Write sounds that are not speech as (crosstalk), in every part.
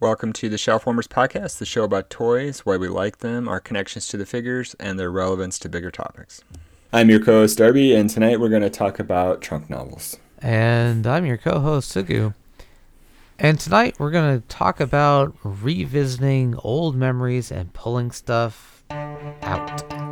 Welcome to the Shelf Warmers Podcast, the show about toys, why we like them, our connections to the figures, and their relevance to bigger topics. I'm your co host, Darby, and tonight we're going to talk about trunk novels. And I'm your co host, Sugu. And tonight we're going to talk about revisiting old memories and pulling stuff out.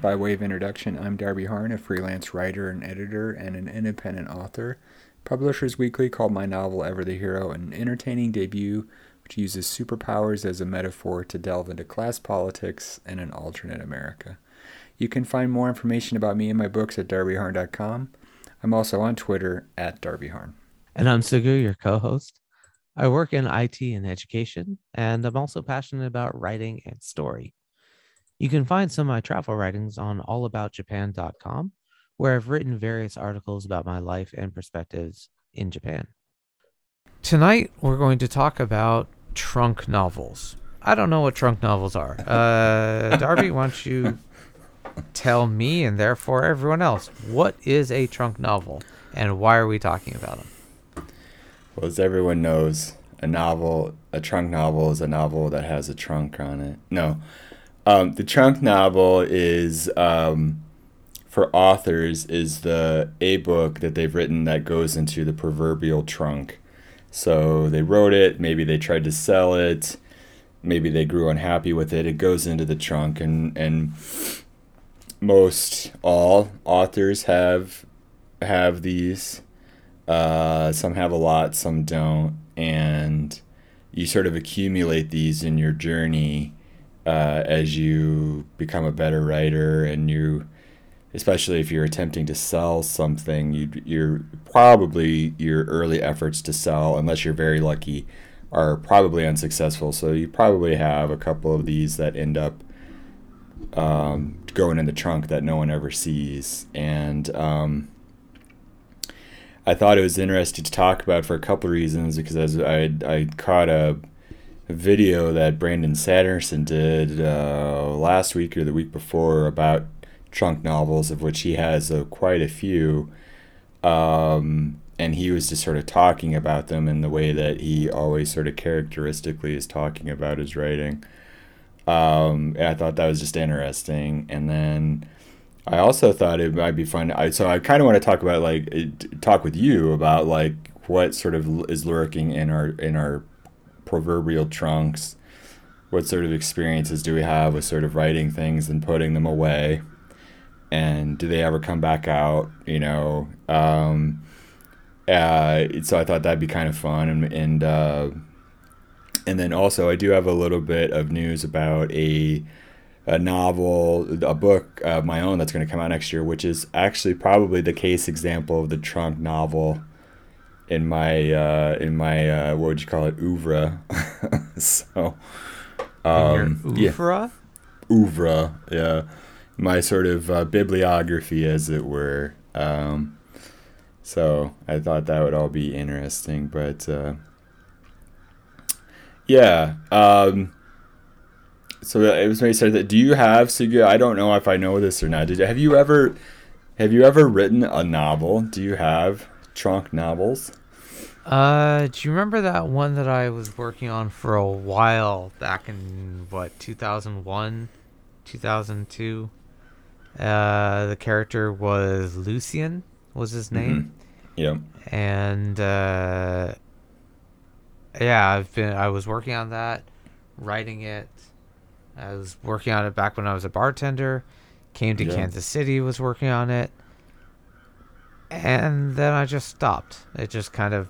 By way of introduction, I'm Darby Harn, a freelance writer and editor and an independent author. Publishers Weekly called my novel Ever the Hero an entertaining debut which uses superpowers as a metaphor to delve into class politics and an alternate America. You can find more information about me and my books at darbyharn.com. I'm also on Twitter at darbyharn. And I'm Sugu, your co host. I work in IT and education, and I'm also passionate about writing and story. You can find some of my travel writings on allaboutjapan.com, where I've written various articles about my life and perspectives in Japan. Tonight, we're going to talk about trunk novels. I don't know what trunk novels are. (laughs) Uh, Darby, why don't you tell me and therefore everyone else what is a trunk novel and why are we talking about them? Well, as everyone knows, a novel, a trunk novel is a novel that has a trunk on it. No, um, the trunk novel is um, for authors is the a book that they've written that goes into the proverbial trunk. So they wrote it, maybe they tried to sell it, maybe they grew unhappy with it. It goes into the trunk, and and most all authors have have these. Uh, some have a lot, some don't, and you sort of accumulate these in your journey uh, as you become a better writer and you especially if you're attempting to sell something you you're probably your early efforts to sell unless you're very lucky are probably unsuccessful. So you probably have a couple of these that end up um, going in the trunk that no one ever sees. And um, I thought it was interesting to talk about for a couple of reasons because as I I caught a video that Brandon Sanderson did uh, last week or the week before about trunk novels, of which he has uh, quite a few. Um, and he was just sort of talking about them in the way that he always sort of characteristically is talking about his writing. Um, I thought that was just interesting. And then I also thought it might be fun. I, so I kind of want to talk about like talk with you about like what sort of is lurking in our in our proverbial trunks? What sort of experiences do we have with sort of writing things and putting them away? And do they ever come back out? You know, um, uh, so I thought that'd be kind of fun, and and uh, and then also I do have a little bit of news about a a novel, a book of my own that's going to come out next year, which is actually probably the case example of the trunk novel in my uh, in my uh, what would you call it oeuvre. (laughs) so um, oeuvre, yeah, oeuvre, yeah, my sort of uh, bibliography, as it were. Um, so I thought that would all be interesting, but uh, yeah. Um, so it was maybe said that. Do you have Sugu? I don't know if I know this or not. Did have you ever have you ever written a novel? Do you have trunk novels? Uh, do you remember that one that I was working on for a while back in what 2001, 2002? Uh, the character was Lucian, was his name. Mm-hmm. Yeah. And uh, yeah, I've been. I was working on that, writing it. I was working on it back when I was a bartender. Came to yeah. Kansas City, was working on it, and then I just stopped. It just kind of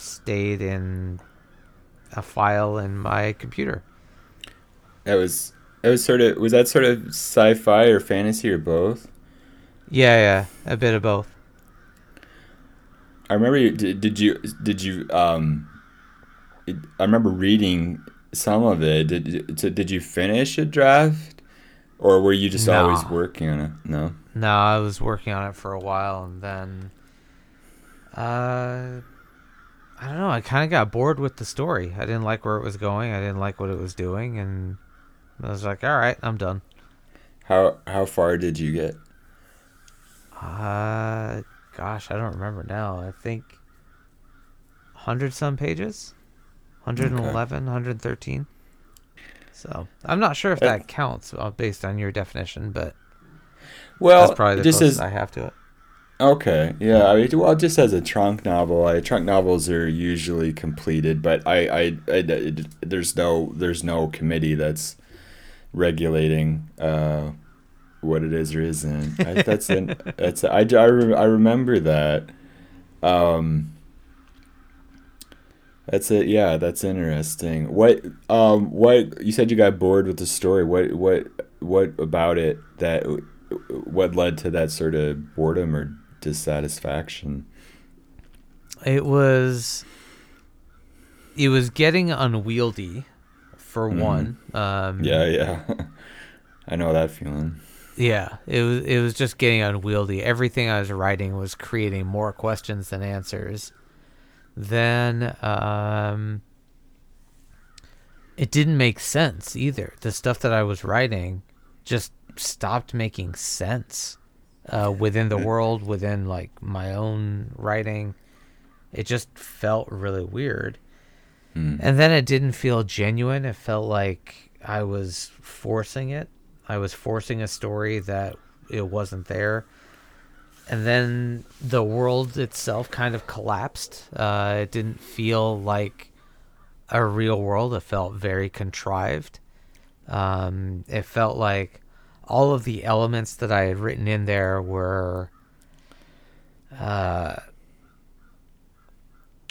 stayed in a file in my computer. That was it was sort of was that sort of sci-fi or fantasy or both? Yeah, yeah, a bit of both. I remember you, did, did you did you um it, I remember reading some of it. Did did you finish a draft or were you just no. always working on it? No. No, I was working on it for a while and then Uh, I don't know. I kind of got bored with the story. I didn't like where it was going. I didn't like what it was doing, and I was like, "All right, I'm done." How how far did you get? Uh, gosh, I don't remember now. I think hundred some pages, 111, 113. So I'm not sure if Uh, that counts uh, based on your definition, but Well, that's probably the just as I have to it. Okay, yeah. I mean, well, just as a trunk novel, I, trunk novels are usually completed, but I, I, I, it- there's no, there's no committee that's regulating uh, what it is or isn't. I, that's an, (laughs) that's I, I, re- I remember that. Um, that's it. Yeah, that's interesting. What, um, what you said you got bored with the story. What, what, what about it that, what led to that sort of boredom or dissatisfaction? It was it was getting unwieldy for Mhm. one. Um Yeah, yeah. (laughs) I know that feeling. Yeah, it was it was just getting unwieldy. Everything I was writing was creating more questions than answers. Then um it didn't make sense either. The stuff that I was writing just stopped making sense uh, within the (laughs) world, within like my own writing. It just felt really weird. Mm. And then it didn't feel genuine. It felt like I was forcing it. I was forcing a story that it wasn't there. And then the world itself kind of collapsed. Uh, it didn't feel like a real world. It felt very contrived. Um, it felt like all of the elements that I had written in there were uh,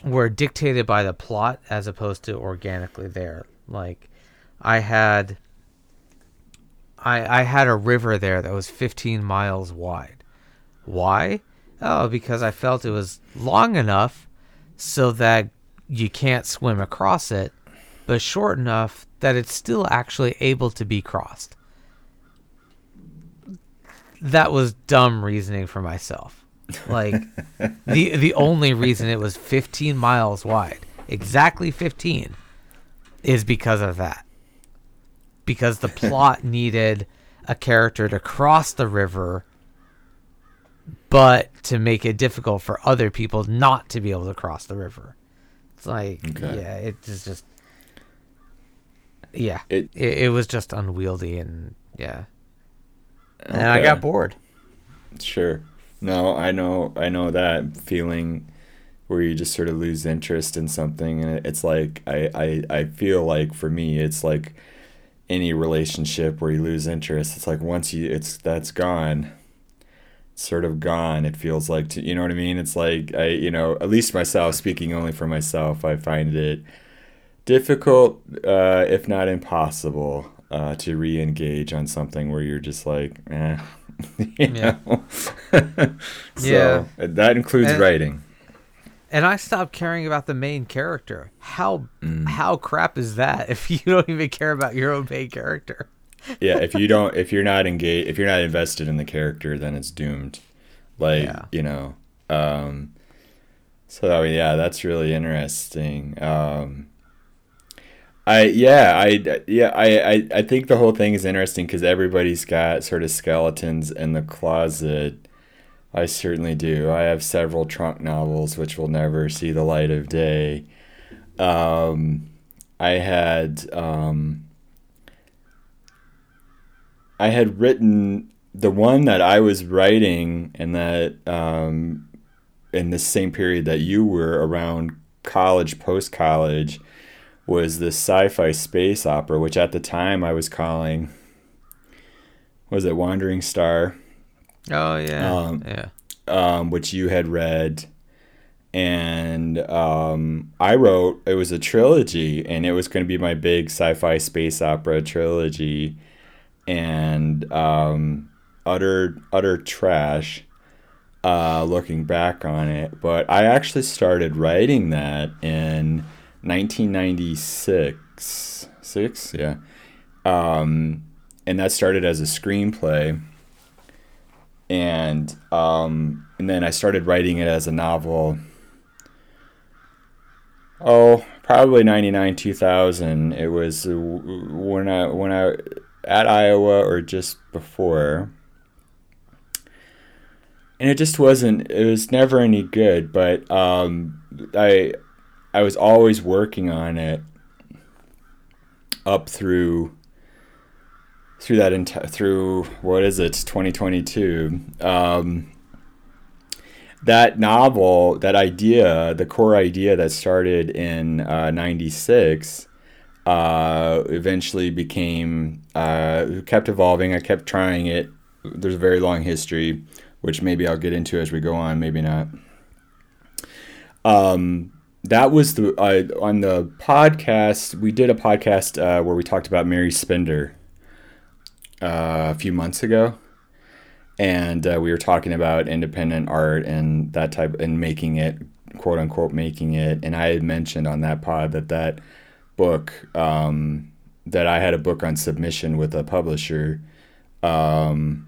were dictated by the plot as opposed to organically there. Like I had I I had a river there that was 15 miles wide. Why? Oh, because I felt it was long enough so that you can't swim across it, but short enough that it's still actually able to be crossed. That was dumb reasoning for myself. Like (laughs) the the only reason it was 15 miles wide, exactly 15, is because of that. Because the plot (laughs) needed a character to cross the river, but to make it difficult for other people not to be able to cross the river. It's like, Okay. yeah, it is just, yeah, It- it, it, was just unwieldy and yeah, and I got bored. Sure. No, I know. I know that feeling where you just sort of lose interest in something, and it's like I, I, I feel like for me, it's like any relationship where you lose interest. It's like once you, it's that's gone. It's sort of gone. It feels like to, you know what I mean. It's like I, you know, at least myself speaking only for myself, I find it difficult, uh, if not impossible, uh, to re-engage on something where you're just like, eh. (laughs) you Yeah. (laughs) so Yeah. that includes And- writing. And I stopped caring about the main character. How Mm. how crap is that if (laughs) you don't even care about your own main character? yeah, if you don't, if you're not engaged, if you're not invested in the character, then it's doomed. Like Yeah. you know, um, so I mean, yeah, that's really interesting. Um, I yeah, I yeah, I I, I think the whole thing is interesting because everybody's got sort of skeletons in the closet. I certainly do. I have several trunk novels which will never see the light of day. Um, I had um, I had written the one that I was writing and that um, in the same period that you were around college, post college, was this sci-fi space opera, which at the time I was calling was it Wandering Star, Oh yeah, Um, yeah. um, which you had read, and um, I wrote it was a trilogy, and it was going to be my big sci-fi space opera trilogy, and um, utter utter trash. Uh, looking back on it, but I actually started writing that in 1996. Six, yeah. Um, and that started as a screenplay and um, and then I started writing it as a novel oh, probably 99, 2000. It was when I, when I, at Iowa or just before. And it just wasn't, it was never any good, but um, I, I was always working on it up through through that enti- through what is it 2022 um, that novel that idea the core idea that started in uh, 96 uh, eventually became uh, kept evolving. I kept trying it. There's a very long history which maybe i'll get into as we go on maybe not. Um, that was the uh, on the podcast we did a podcast uh, where we talked about mary spender uh, a few months ago, and uh, we were talking about independent art and that type and making it quote unquote making it. And I had mentioned on that pod that that book um, that I had a book on submission with a publisher. Um,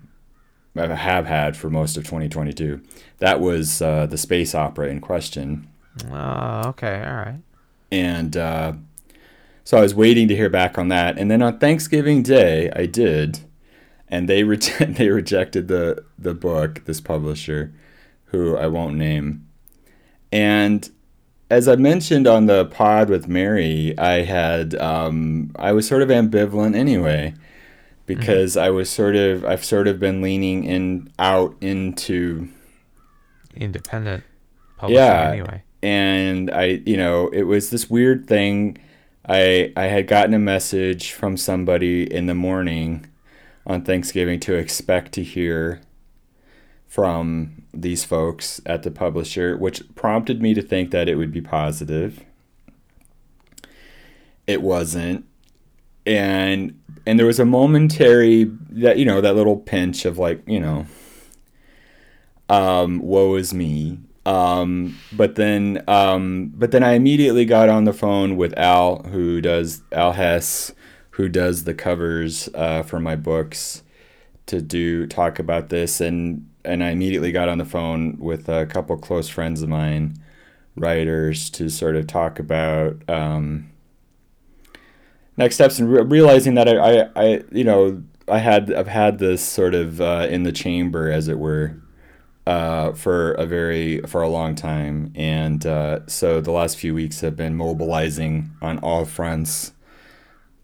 I have had for most of 2022. That was uh, the space opera in question. Oh, okay, all right. And uh, so I was waiting to hear back on that, and then on Thanksgiving Day, I did, and they re- (laughs) they rejected the the book. This publisher, who I won't name, and as I mentioned on the pod with Mary, I had um, I was sort of ambivalent anyway, because mm-hmm. I was sort of I've sort of been leaning in out into independent publishing yeah, anyway. And I, you know, it was this weird thing I I had gotten a message from somebody in the morning on Thanksgiving to expect to hear from these folks at the publisher, which prompted me to think that it would be positive. It wasn't. And and there was a momentary that you know, that little pinch of like, you know, um, woe is me. Um, but then, um, but then I immediately got on the phone with Al, who does Al Hess, who does the covers uh, for my books, to do talk about this, and and I immediately got on the phone with a couple close friends of mine, writers, to sort of talk about um, next steps, and re- realizing that I, I, I, you know, I had I've had this sort of uh, in the chamber, as it were uh, for a very for a long time, and uh, so the last few weeks have been mobilizing on all fronts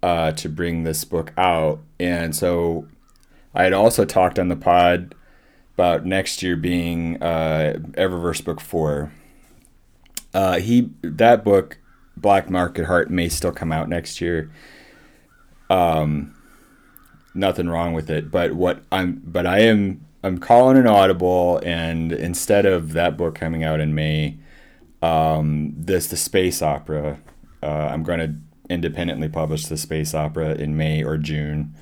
uh, to bring this book out. And so I had also talked on the pod about next year being uh, Eververse Book Four. Uh, he that book, Black Market Heart, may still come out next year. Um, nothing wrong with it, but what I'm but I am I'm calling an audible, and instead of that book coming out in May, um, this the space opera. Uh, I'm going to independently publish the space opera in May or June,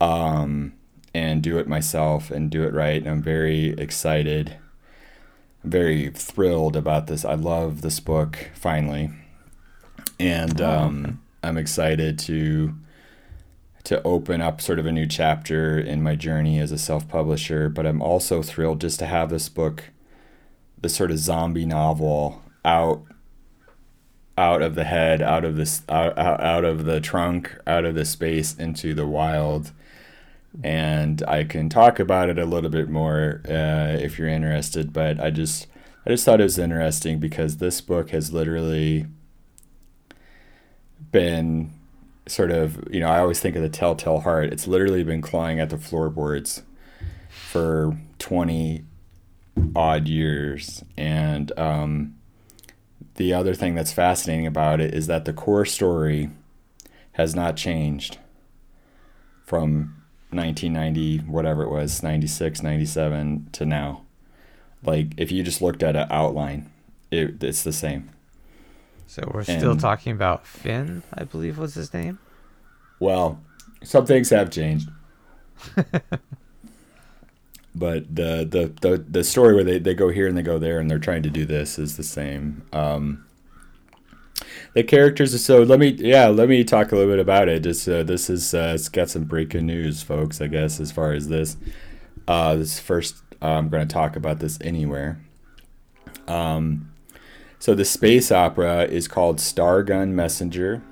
um, and do it myself and do it right. And I'm very excited. I'm very thrilled about this. I love this book finally, and um, I'm excited to to open up sort of a new chapter in my journey as a self publisher. But I'm also thrilled just to have this book, this sort of zombie novel, out out of the head, out of this, out, out, out of the trunk, out of the space into the wild. And I can talk about it a little bit more uh, if you're interested. But I just, I just thought it was interesting because this book has literally been sort of, you know, I always think of the telltale heart. It's literally been clawing at the floorboards for 20 odd years. And um, the other thing that's fascinating about it is that the core story has not changed from 1990, whatever it was, 96, 97 to now. Like, if you just looked at an outline, it, it's the same. So we're and, still talking about Finn, I believe was his name. Well, some things have changed. (laughs) but the, the the the story where they, they go here and they go there and they're trying to do this is the same. Um, the characters are so let me yeah let me talk a little bit about it. Just uh, this is uh, it's got some breaking news, folks. I guess as far as this, uh, this first uh, I'm going to talk about this anywhere. Um, So the space opera is called Stargun Messenger.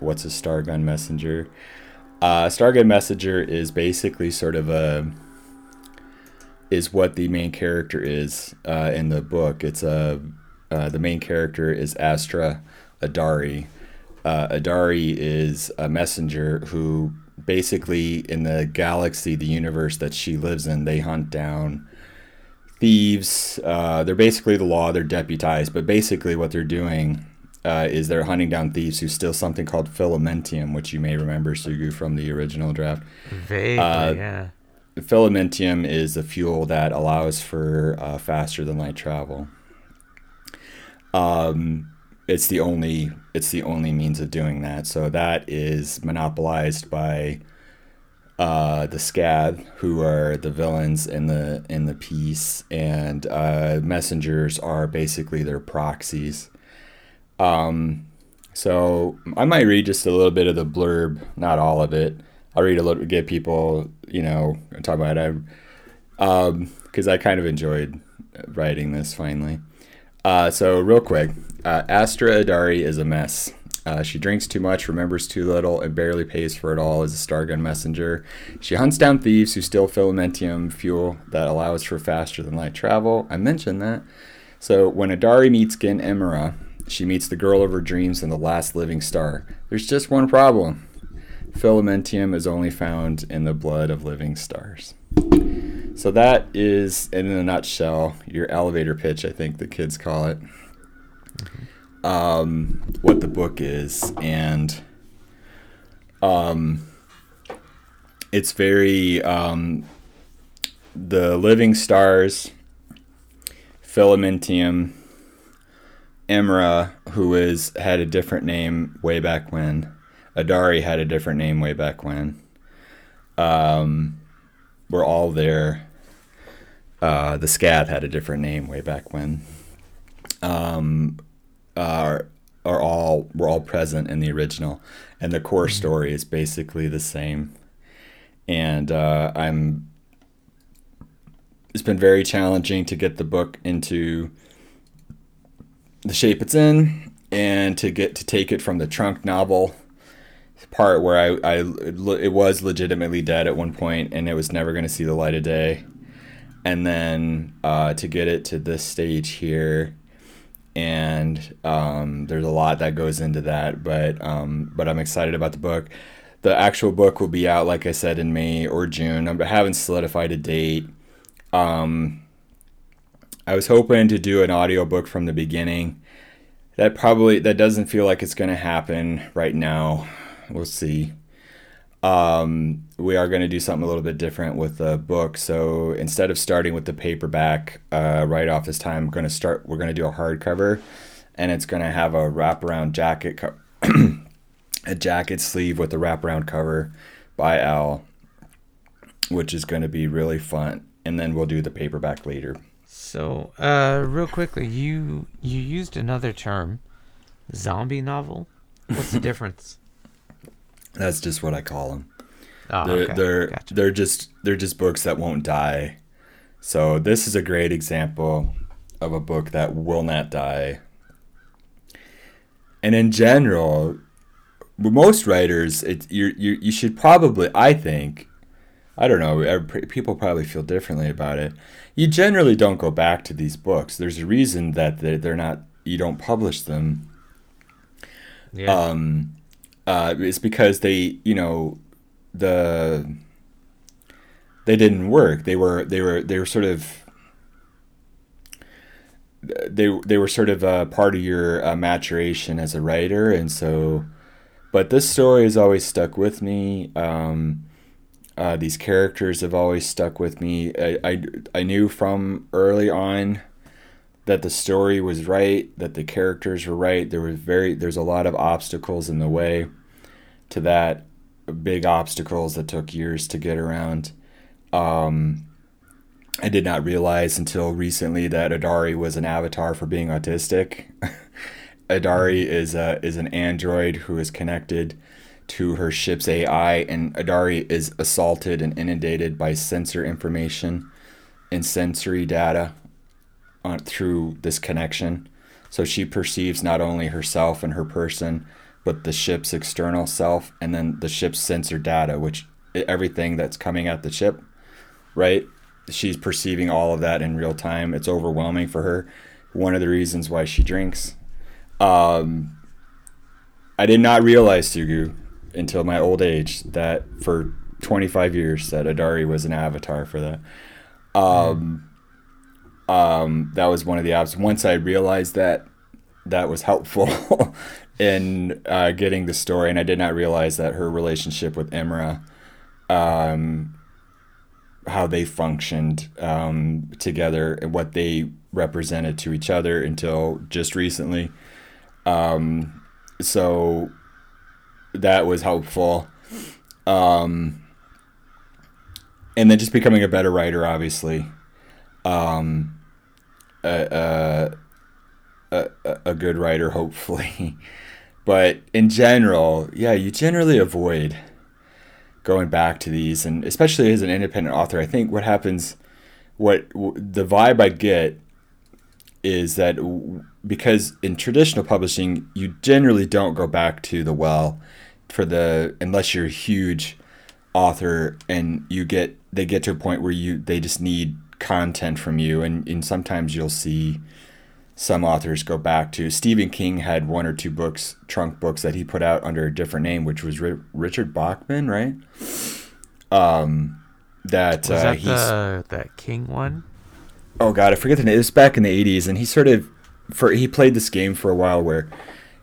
What's a Stargun Messenger? Uh, Stargun Messenger is basically sort of a is what the main character is uh, in the book. It's a uh, the main character is Astra Adari. Uh, Adari is a messenger who basically in the galaxy, the universe that she lives in, they hunt down thieves. Uh, they're basically the law. They're deputized, but basically what they're doing uh, is they're hunting down thieves who steal something called filamentium, which you may remember, Sugu, from the original draft. Vaguely, Uh, yeah. Filamentium is a fuel that allows for uh, faster than light travel. Um, it's the only it's the only means of doing that. So that is monopolized by uh, the Scath, who are the villains in the in the piece, and uh, messengers are basically their proxies. Um, so I might read just a little bit of the blurb, not all of it. I'll read a little, to get people, you know, talk about it. Um, because I kind of enjoyed writing this finally. Uh, so real quick, uh, Astra Adari is a mess. Uh, she drinks too much, remembers too little, and barely pays for it all as a Stargun messenger. She hunts down thieves who steal filamentium fuel that allows for faster than light travel. I mentioned that. So when Adari meets Gen Emira, she meets the girl of her dreams and the last living star. There's just one problem. Filamentium is only found in the blood of living stars. So that is, in a nutshell, your elevator pitch. I think the kids call it. Um, what the book is, and um, it's very um, the living stars, Filamentium, Emra, who is had a different name way back when. Adari had a different name way back when. Um, we're all there. Uh, the Scath had a different name way back when. Um, are are all were all present in the original, and the core story is basically the same. And uh, I'm. It's been very challenging to get the book into the shape it's in, and to get to take it from the trunk novel part where I, I it was legitimately dead at one point and it was never going to see the light of day and then uh, to get it to this stage here and um, there's a lot that goes into that but um, but i'm excited about the book. The actual book will be out like i said in may or june. I haven't solidified a date. Um, i was hoping to do an audiobook from the beginning. That probably that doesn't feel like it's going to happen right now. We'll see. Um, we are going to do something a little bit different with the book. So instead of starting with the paperback uh, right off this time, we're going to start. We're going to do a hardcover, and it's going to have a wraparound jacket, co- (clears throat) a jacket sleeve with a wraparound cover by Al, which is going to be really fun. And then we'll do the paperback later. So, uh, real quickly, you you used another term, zombie novel. What's the (laughs) difference? That's just what I call them. Oh, they're okay. they're Gotcha. they're just they're just books that won't die. So this is a great example of a book that will not die. And in general, most writers, it you you you should probably I think I don't know. People probably feel differently about it. You generally don't go back to these books. There's a reason that they're, they're not. You don't publish them yeah. um, uh, it's because they, you know, the they didn't work. They were they were they were sort of they they were sort of a part of your uh, maturation as a writer, and so. But this story has always stuck with me. Um, uh, these characters have always stuck with me. I, I, I knew from early on that the story was right, that the characters were right. There was very there's a lot of obstacles in the way to that, big obstacles that took years to get around. Um, I did not realize until recently that Adari was an avatar for being autistic. (laughs) Adari is a, is an android who is connected to her ship's AI, and Adari is assaulted and inundated by sensor information and sensory data on, through this connection. So she perceives not only herself and her person, but the ship's external self, and then the ship's sensor data, which everything that's coming at the ship, right? She's perceiving all of that in real time. It's overwhelming for her. One of the reasons why she drinks. Um, I did not realize, Sugu, until my old age, that for 25 years that Adari was an avatar for that. Um, um, that was one of the apps. Once I realized that, that was helpful (laughs) in uh, getting the story, and I did not realize that her relationship with Imra, um, how they functioned um, together and what they represented to each other until just recently. Um, so that was helpful. Um, and then just becoming a better writer, obviously. Um, a, a, a, good writer, hopefully. (laughs) but in general, yeah, you generally avoid going back to these. And especially as an independent author, I think what happens, what the vibe I get is that because in traditional publishing, you generally don't go back to the well for the unless you're a huge author and you get they get to a point where you they just need content from you and, and sometimes you'll see some authors go back to Stephen King had one or two books trunk books that he put out under a different name which was R- Richard Bachman right? Um that was uh, that the, that King one? Oh god I forget the name. It was back in the 80s and he sort of for he played this game for a while where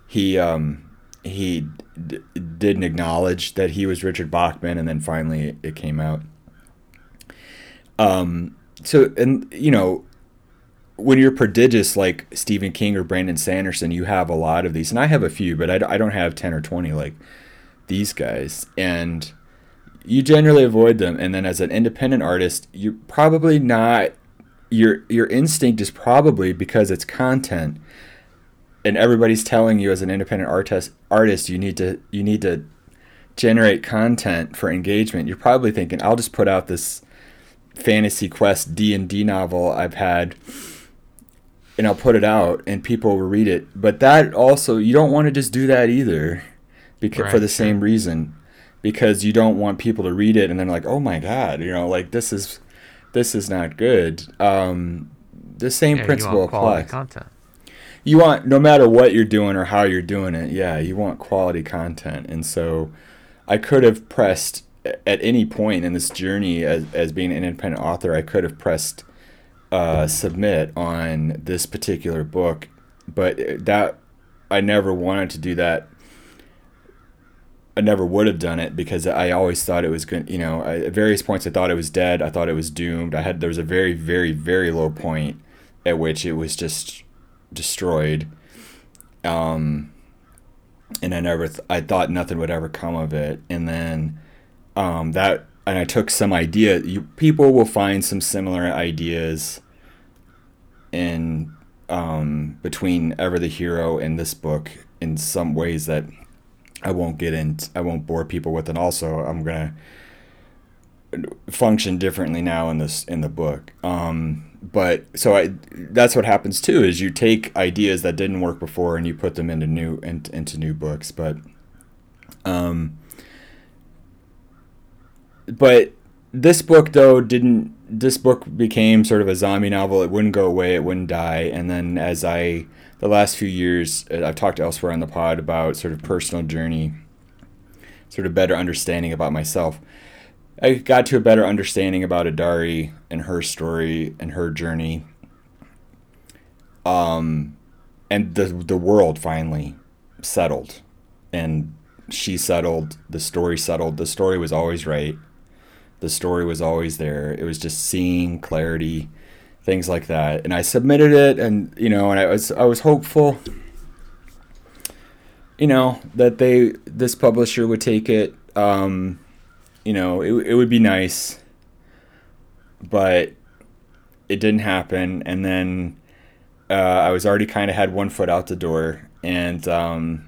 he um he d- didn't acknowledge that he was Richard Bachman, and then finally it came out. Um, so and you know, when you're prodigious like Stephen King or Brandon Sanderson, you have a lot of these, and I have a few, but I, I don't have ten or twenty like these guys, and you generally avoid them. And then as an independent artist, you're probably not your your instinct is probably because it's content and everybody's telling you as an independent artist artist you need to you need to generate content for engagement you're probably thinking i'll just put out this fantasy quest d&d novel i've had and i'll put it out and people will read it. But that also you don't want to just do that either because right, for the same reason. Because you don't want people to read it and then like oh my god you know like this is this is not good. Um, the same yeah, principle applies. content. You want no matter what you're doing or how you're doing it yeah you want quality content. And so i could have pressed at any point in this journey as, as being an independent author i could have pressed uh, submit on this particular book but that i never wanted to do that I never would have done it because I always thought it was good. You know, I, at various points I thought it was dead. I thought it was doomed. I had there was a very, very, very low point at which it was just destroyed. Um, and I never, th- I thought nothing would ever come of it. And then um, that, and I took some idea. You people will find some similar ideas in um, between Ever the Hero and this book in some ways that I won't get in. I won't bore people with. And also, I'm gonna function differently now in this in the book. Um, but so I that's what happens too is you take ideas that didn't work before and you put them into new into, into new books. But um, but this book though didn't this book became sort of a zombie novel it wouldn't go away it wouldn't die and then as i the last few years i've talked elsewhere on the pod about sort of personal journey sort of better understanding about myself I got to a better understanding about Adari and her story and her journey. Um, and the the world finally settled, and she settled. The story settled. The story was always right. The story was always there. It was just seeing clarity, things like that. And I submitted it, and you know, and I was I was hopeful. You know that they this publisher would take it. Um, you know, it, it would be nice, but it didn't happen. And then uh, I was already kind of had one foot out the door, and um,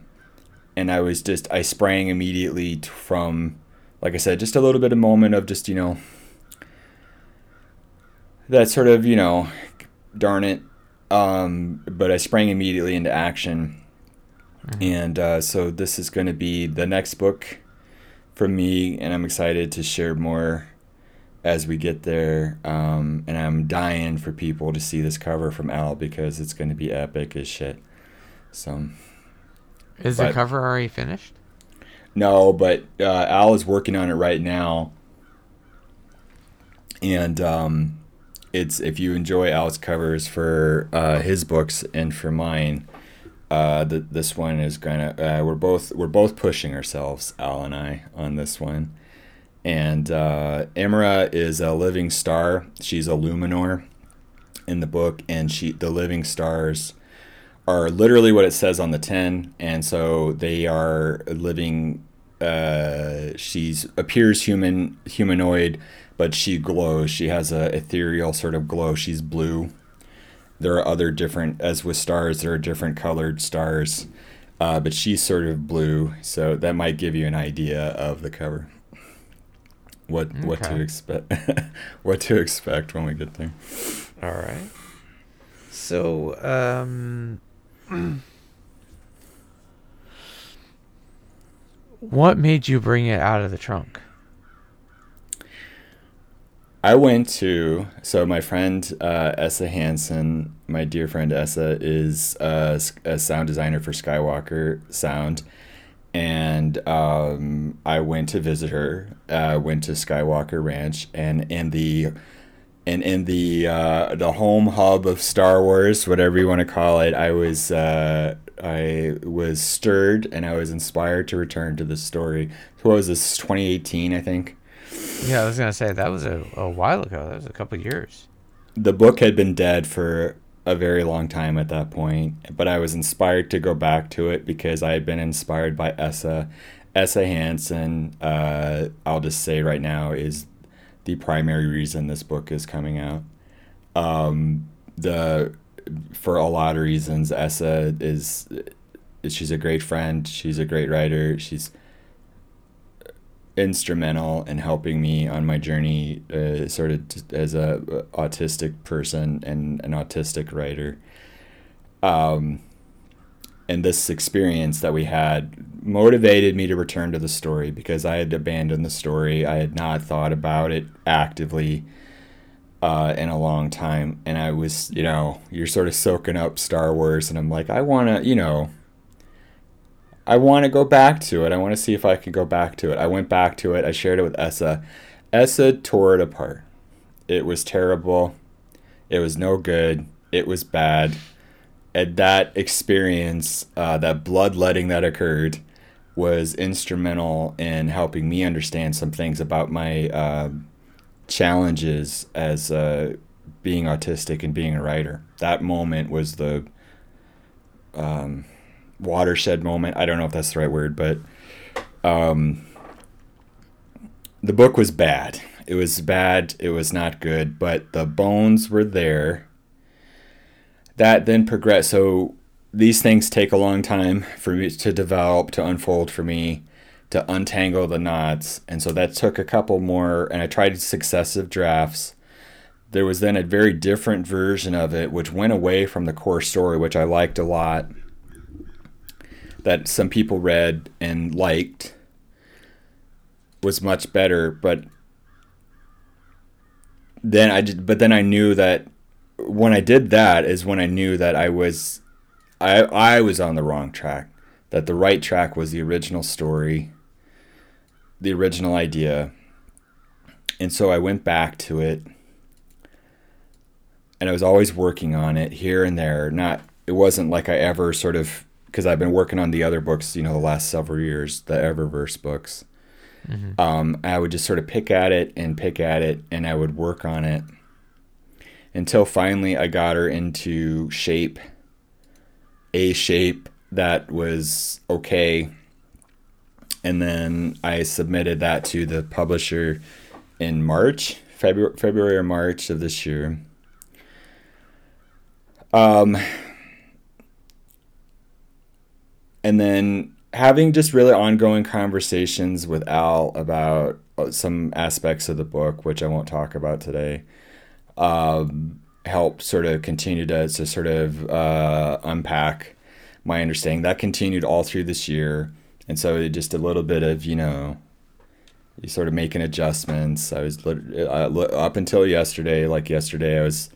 and I was just I sprang immediately from, like I said, just a little bit of moment of just you know that sort of you know, darn it, Um, but I sprang immediately into action. And uh, so this is going to be the next book for me, and I'm excited to share more as we get there. Um, and I'm dying for people to see this cover from Al because it's going to be epic as shit. So Is the cover already finished? No, but uh, Al is working on it right now, and um, it's if you enjoy Al's covers for uh, his books and for mine, uh, th- this one is gonna. Uh, we're both we're both pushing ourselves, Al and I, on this one. And uh, is a living star. She's a Luminor in the book, and she the living stars are literally what it says on the tin, and so they are living. Uh, she's appears human, humanoid, but she glows. She has a ethereal sort of glow. She's blue. There are other different, as with stars, there are different colored stars, uh, but she's sort of blue. So that might give you an idea of the cover. What what to expect? (laughs) what to expect when we get there? All right. So, um, (clears throat) what made you bring it out of the trunk? I went to so my friend uh, Essa Hansen, my dear friend Essa, is uh, a sound designer for Skywalker Sound, and um, I went to visit her. Uh, went to Skywalker Ranch, and in the and in the uh, the home hub of Star Wars, whatever you want to call it, I was uh, I was stirred and I was inspired to return to this story. What was this? 2018, I think. Yeah, I was gonna say that was a, a while ago. That was a couple years. the book had been dead for a very long time at that point, but I was inspired to go back to it because I had been inspired by Essa. Essa Hansen, uh, I'll just say right now, is the primary reason this book is coming out. Um, the for a lot of reasons, Essa is she's a great friend. She's a great writer. She's instrumental in helping me on my journey uh, sort of t- as a autistic person and an autistic writer um, and this experience that we had motivated me to return to the story because i had abandoned the story i had not thought about it actively uh, in a long time and i was you know you're sort of soaking up star wars and i'm like i want to you know I want to go back to it. I want to see if I can go back to it. I went back to it. I shared it with Essa. Essa tore it apart. It was terrible. It was no good. It was bad. And that experience, uh, that bloodletting that occurred, was instrumental in helping me understand some things about my uh, challenges as uh, being autistic and being a writer. That moment was the um, watershed moment. I don't know if that's the right word, but um, the book was bad. It was bad. It was not good, but the bones were there. That then progressed. So these things take a long time for me to develop, to unfold for me, to untangle the knots. And so that took a couple more, and I tried successive drafts. There was then a very different version of it, which went away from the core story, which I liked a lot that some people read and liked was much better but then I did but then I knew that when I did that is when I knew that I was I I was on the wrong track that the right track was the original story the original idea and so I went back to it and I was always working on it here and there not it wasn't like I ever sort of because I've been working on the other books, you know, the last several years, the Eververse books. Mm-hmm. Um, I would just sort of pick at it and pick at it, and I would work on it until finally I got her into shape, a shape that was okay. And then I submitted that to the publisher in March, February, February or March of this year. Um, and then having just really ongoing conversations with Al about uh, some aspects of the book, which I won't talk about today. Um, helped sort of continue to, to sort of uh, unpack my understanding. That continued all through this year. And so just a little bit of, you know, you sort of making adjustments. I was up until yesterday, like yesterday, I was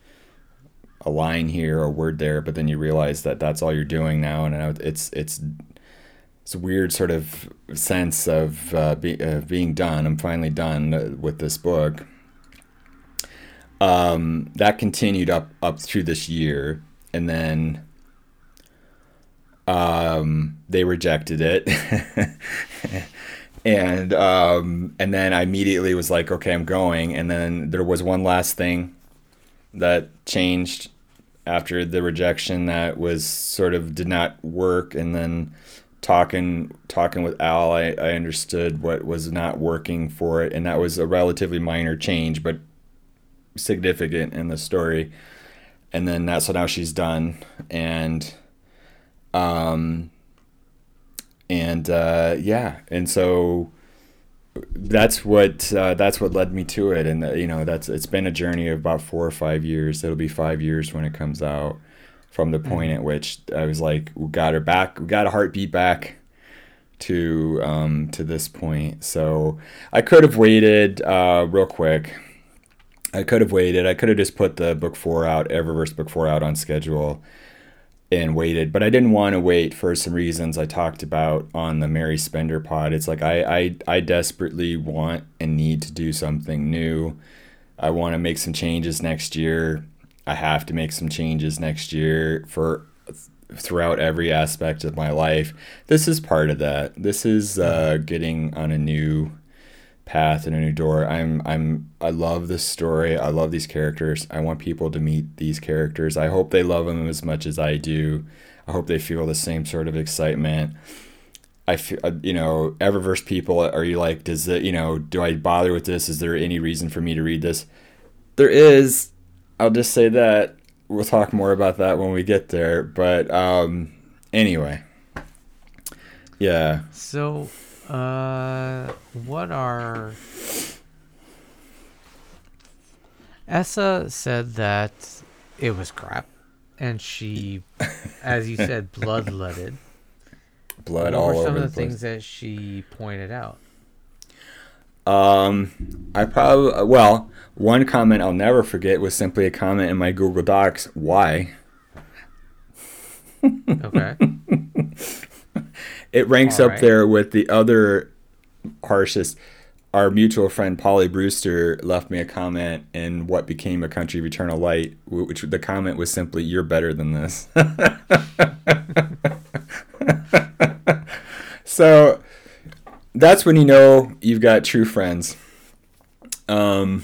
a line here, a word there, but then you realize that that's all you're doing now. And it's, it's, it's a weird sort of sense of uh, be, uh, being done. I'm finally done uh, with this book. Um, that continued up up through this year, and then um, they rejected it, (laughs) and um, and then I immediately was like, okay, I'm going. And then there was one last thing that changed after the rejection that was sort of did not work, and then talking talking with Al, I, I understood what was not working for it, and that was a relatively minor change, but significant in the story. And then that so now she's done and um and uh yeah, and so that's what uh, that's what led me to it and uh, you know that's it's been a journey of about 4 or 5 years. It'll be 5 years when it comes out from the point mm-hmm. at which I was like we got her back, we got a heartbeat back to um to this point. So I could have waited uh real quick I could have waited. I could have just put the book four out, Eververse book four out on schedule and waited, but I didn't want to wait for some reasons I talked about on the Mary Spender pod. It's like I, I, I desperately want and need to do something new. I want to make some changes next year. I have to make some changes next year for throughout every aspect of my life. This is part of that. This is uh, getting on a new path and a new door. I'm I'm I love this story. I love these characters. I want people to meet these characters. I hope they love them as much as I do. I hope they feel the same sort of excitement. I feel, uh, you know, Eververse people, are you like, does it, you know, do I bother with this? Is there any reason for me to read this? There is. I'll just say that. We'll talk more about that when we get there. But um, anyway, yeah. So uh, what are. Essa said that it was crap, and she, as you said, (laughs) bloodletted. Blood what all were some over of the, the things that she pointed out? Um, I probably well, one comment I'll never forget was simply a comment in my Google Docs. Why? Okay. (laughs) it ranks All up right. there with the other harshest. Our mutual friend Polly Brewster left me a comment in what became a country of eternal light, which the comment was simply, "You're better than this." (laughs) so that's when you know you've got true friends. Um,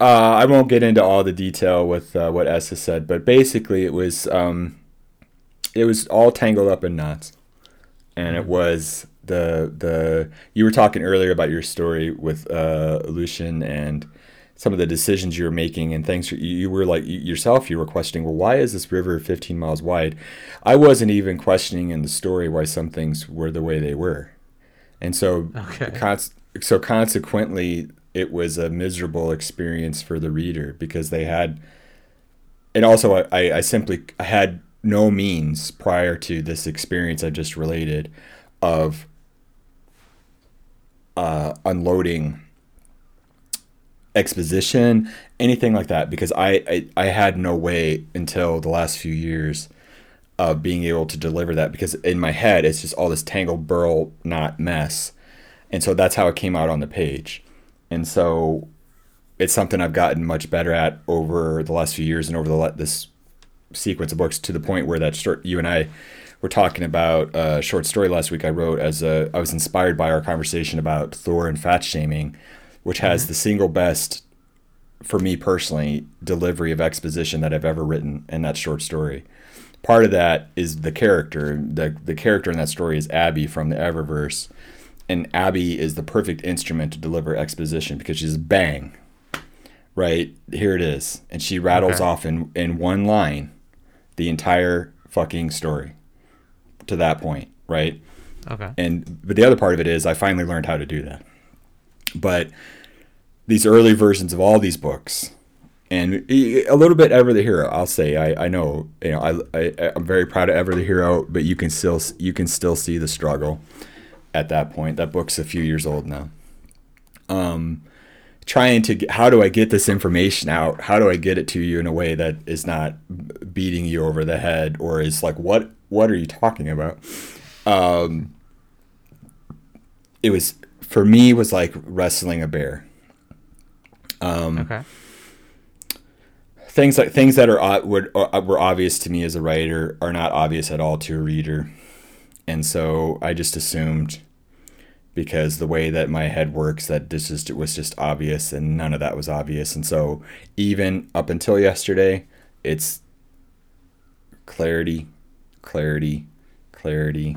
uh, I won't get into all the detail with uh, what Essa said, but basically it was um, it was all tangled up in knots, and it was the the you were talking earlier about your story with uh, Lucian and some of the decisions you were making and things you, you were like you, yourself you were questioning well why is this river 15 miles wide? I wasn't even questioning in the story why some things were the way they were. And so Okay. so consequently it was a miserable experience for the reader because they had and also I, I simply I had no means prior to this experience I just related of uh, unloading exposition, anything like that, because I, I, I had no way until the last few years of being able to deliver that because in my head it's just all this tangled burl knot mess. And so that's how it came out on the page. And so it's something I've gotten much better at over the last few years and over the this sequence of books to the point where that short you and I were talking about a short story last week I wrote as a I was inspired by our conversation about Thor and fat shaming, which has mm-hmm. the single best for me personally delivery of exposition that I've ever written in that short story. Part of that is the character. The the character in that story is Abby from the Eververse. And Abby is the perfect instrument to deliver exposition because she's bang. Right? Here it is. And she rattles Okay. off in, in one line the entire fucking story to that point, right? Okay. And but the other part of it is I finally learned how to do that. But these early versions of all these books and a little bit Ever the Hero. I'll say I, I know you know I, I I'm very proud of Ever the Hero, but you can still you can still see the struggle at that point. That book's a few years old now. Um, trying to get, how do I get this information out? How do I get it to you in a way that is not beating you over the head or is like what what are you talking about? Um, it was for me was like wrestling a bear. Um, Okay. things like things that are o- were, uh, obvious to me as a writer are not obvious at all to a reader and so i just assumed because the way that my head works that this just was just obvious and none of that was obvious and so even up until yesterday it's clarity clarity clarity.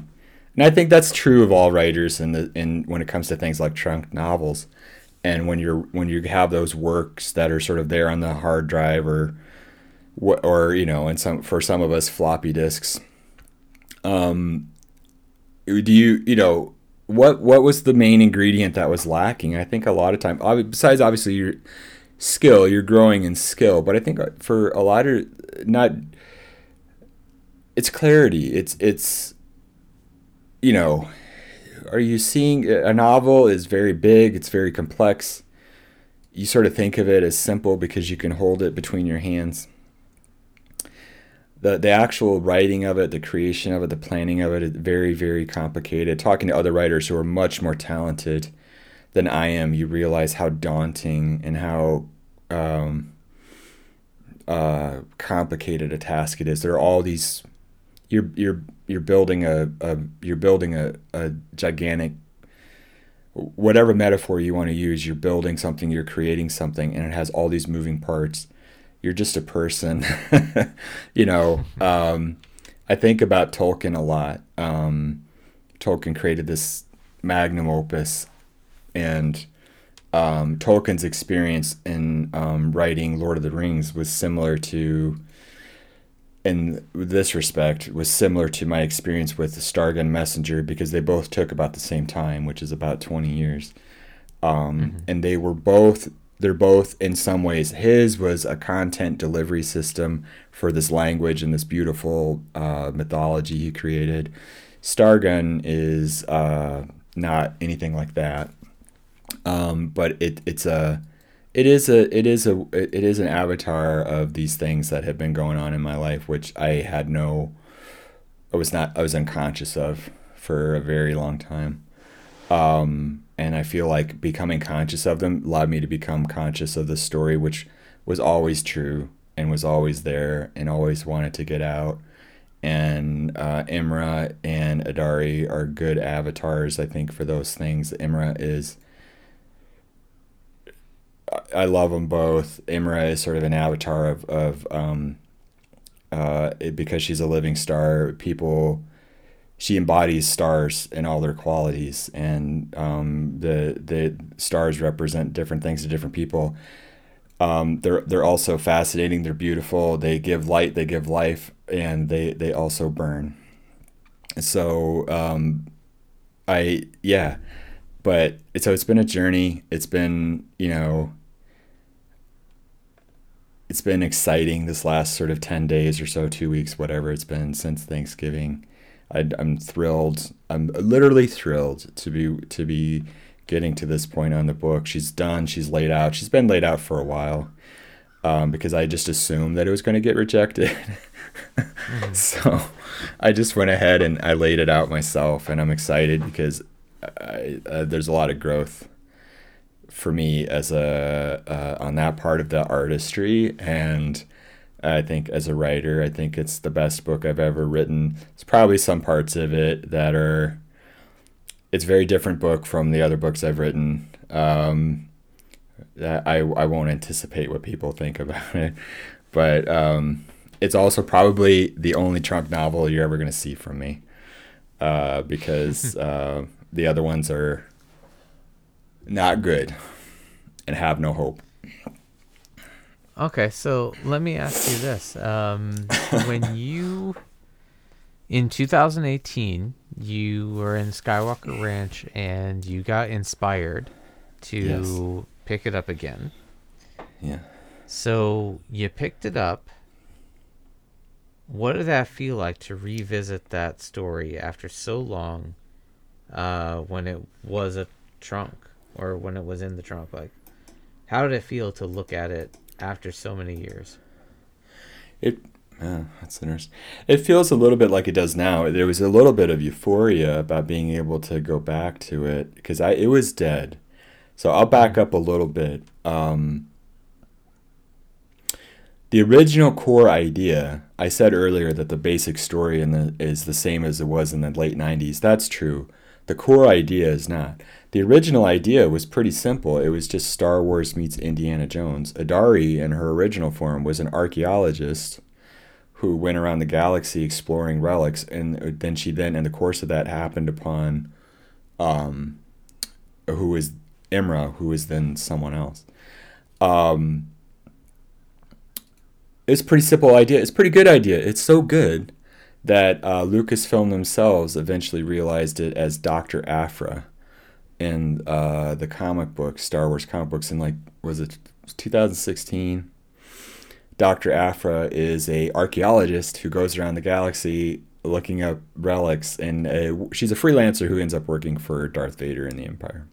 And i think that's true of all writers in the in when it comes to things like trunk novels. And when you're when you have those works that are sort of there on the hard drive or or you know and some for some of us floppy disks. Um do you you know what what was the main ingredient that was lacking? I think a lot of time besides obviously your skill you're growing in skill but i think uh, for a lot of not it's clarity. It's it's you know are you seeing a novel is very big it's very complex. You sort of think of it as simple because you can hold it between your hands. The the actual writing of it the creation of it the planning of it is very very complicated. Talking to other writers who are much more talented than i am you realize how daunting and how um, uh, complicated a task it is. There are all these you're you're you're building a, a you're building a, a gigantic whatever metaphor you want to use you're building something you're creating something and it has all these moving parts. You're just a person (laughs) you know um, i think about tolkien a lot. Um, tolkien created this magnum opus and um, tolkien's experience in um, writing lord of the rings was similar to in this respect was similar to my experience with the Stargun Messenger because they both took about the same time, which is about 20 years. Um, And they were both, they're both in some ways, his was a content delivery system for this language and this beautiful uh, mythology he created. Stargun is uh, not anything like that. Um, but it, it's a, it is a it is a it is an avatar of these things that have been going on in my life which i had no i was not i was unconscious of for a very long time um and i feel like becoming conscious of them allowed me to become conscious of the story which was always true and was always there and always wanted to get out and uh, Imra and Adari are good avatars, I think, for those things. Imra is I love them both. Imra is sort of an avatar of of um, uh, it, because she's a living star. People, she embodies stars and all their qualities, and um, the the stars represent different things to different people. Um, they're they're also fascinating. They're beautiful. They give light. They give life, and they they also burn. So um, I yeah, but so it's been a journey. It's been you know it's been exciting this last sort of 10 days or so, two weeks, whatever it's been since Thanksgiving. I, I'm thrilled. I'm literally thrilled to be to be getting to this point on the book. She's done. She's laid out. She's been laid out for a while um, because I just assumed that it was going to get rejected. (laughs) So I just went ahead and I laid it out myself, and I'm excited because I, uh, there's a lot of growth for me as a uh, on that part of the artistry and I think as a writer I think it's the best book I've ever written. There's probably some parts of it that are it's a very different book from the other books I've written. Um, I I won't anticipate what people think about it, but um, it's also probably the only trunk novel you're ever going to see from me, uh, because (laughs) uh, the other ones are not good and have no hope. Okay, so let me ask you this: um, (laughs) when you in 2018 you were in Skywalker Ranch and you got inspired to Yes. pick it up again, Yeah. So you picked it up. What did that feel like to revisit that story after so long? Uh, when it was a trunk or when it was in the trunk, like, how did it feel to look at it after so many years? It yeah, that's interesting. It feels a little bit like it does now. There was a little bit of euphoria about being able to go back to it because I it was dead. So I'll back up a little bit. Um, the original core idea, I said earlier that the basic story in the, is the same as it was in the late 90s. That's true. The core idea is not. The original idea was pretty simple. It was just Star Wars meets Indiana Jones. Adari, in her original form, was an archaeologist who went around the galaxy exploring relics, and then she then, in the course of that, happened upon, um, who was Imra, who was then someone else. Um, it's a pretty simple idea. It's a pretty good idea. It's so good that uh, Lucasfilm themselves eventually realized it as Doctor Aphra in uh, the comic book, Star Wars comic books, in like was it 2016? Dr. Aphra is a archaeologist who goes around the galaxy looking up relics, and uh, she's a freelancer who ends up working for Darth Vader in the Empire.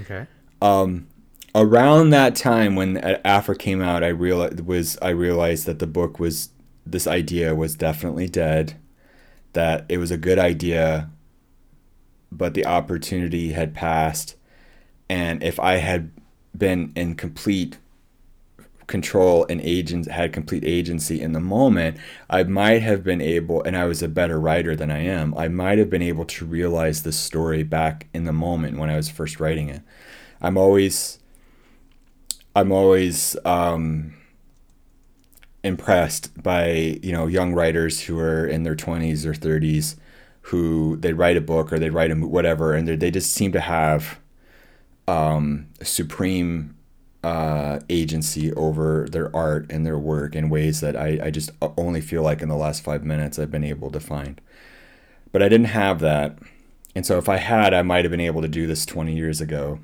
Okay. Um, around that time when Aphra came out, I realized was I realized that the book was this idea was definitely dead, that it was a good idea, but the opportunity had passed, and if I had been in complete control and agent had complete agency in the moment i might have been able and i was a better writer than i am i might have been able to realize the story back in the moment when i was first writing it. I'm always i'm always um, impressed by you know young writers who are in their 20s or 30s who they write a book or they write a whatever and they just seem to have um, supreme uh, agency over their art and their work in ways that I, I just only feel like in the last five minutes I've been able to find. But I didn't have that. And so if I had, I might have been able to do this 20 years ago.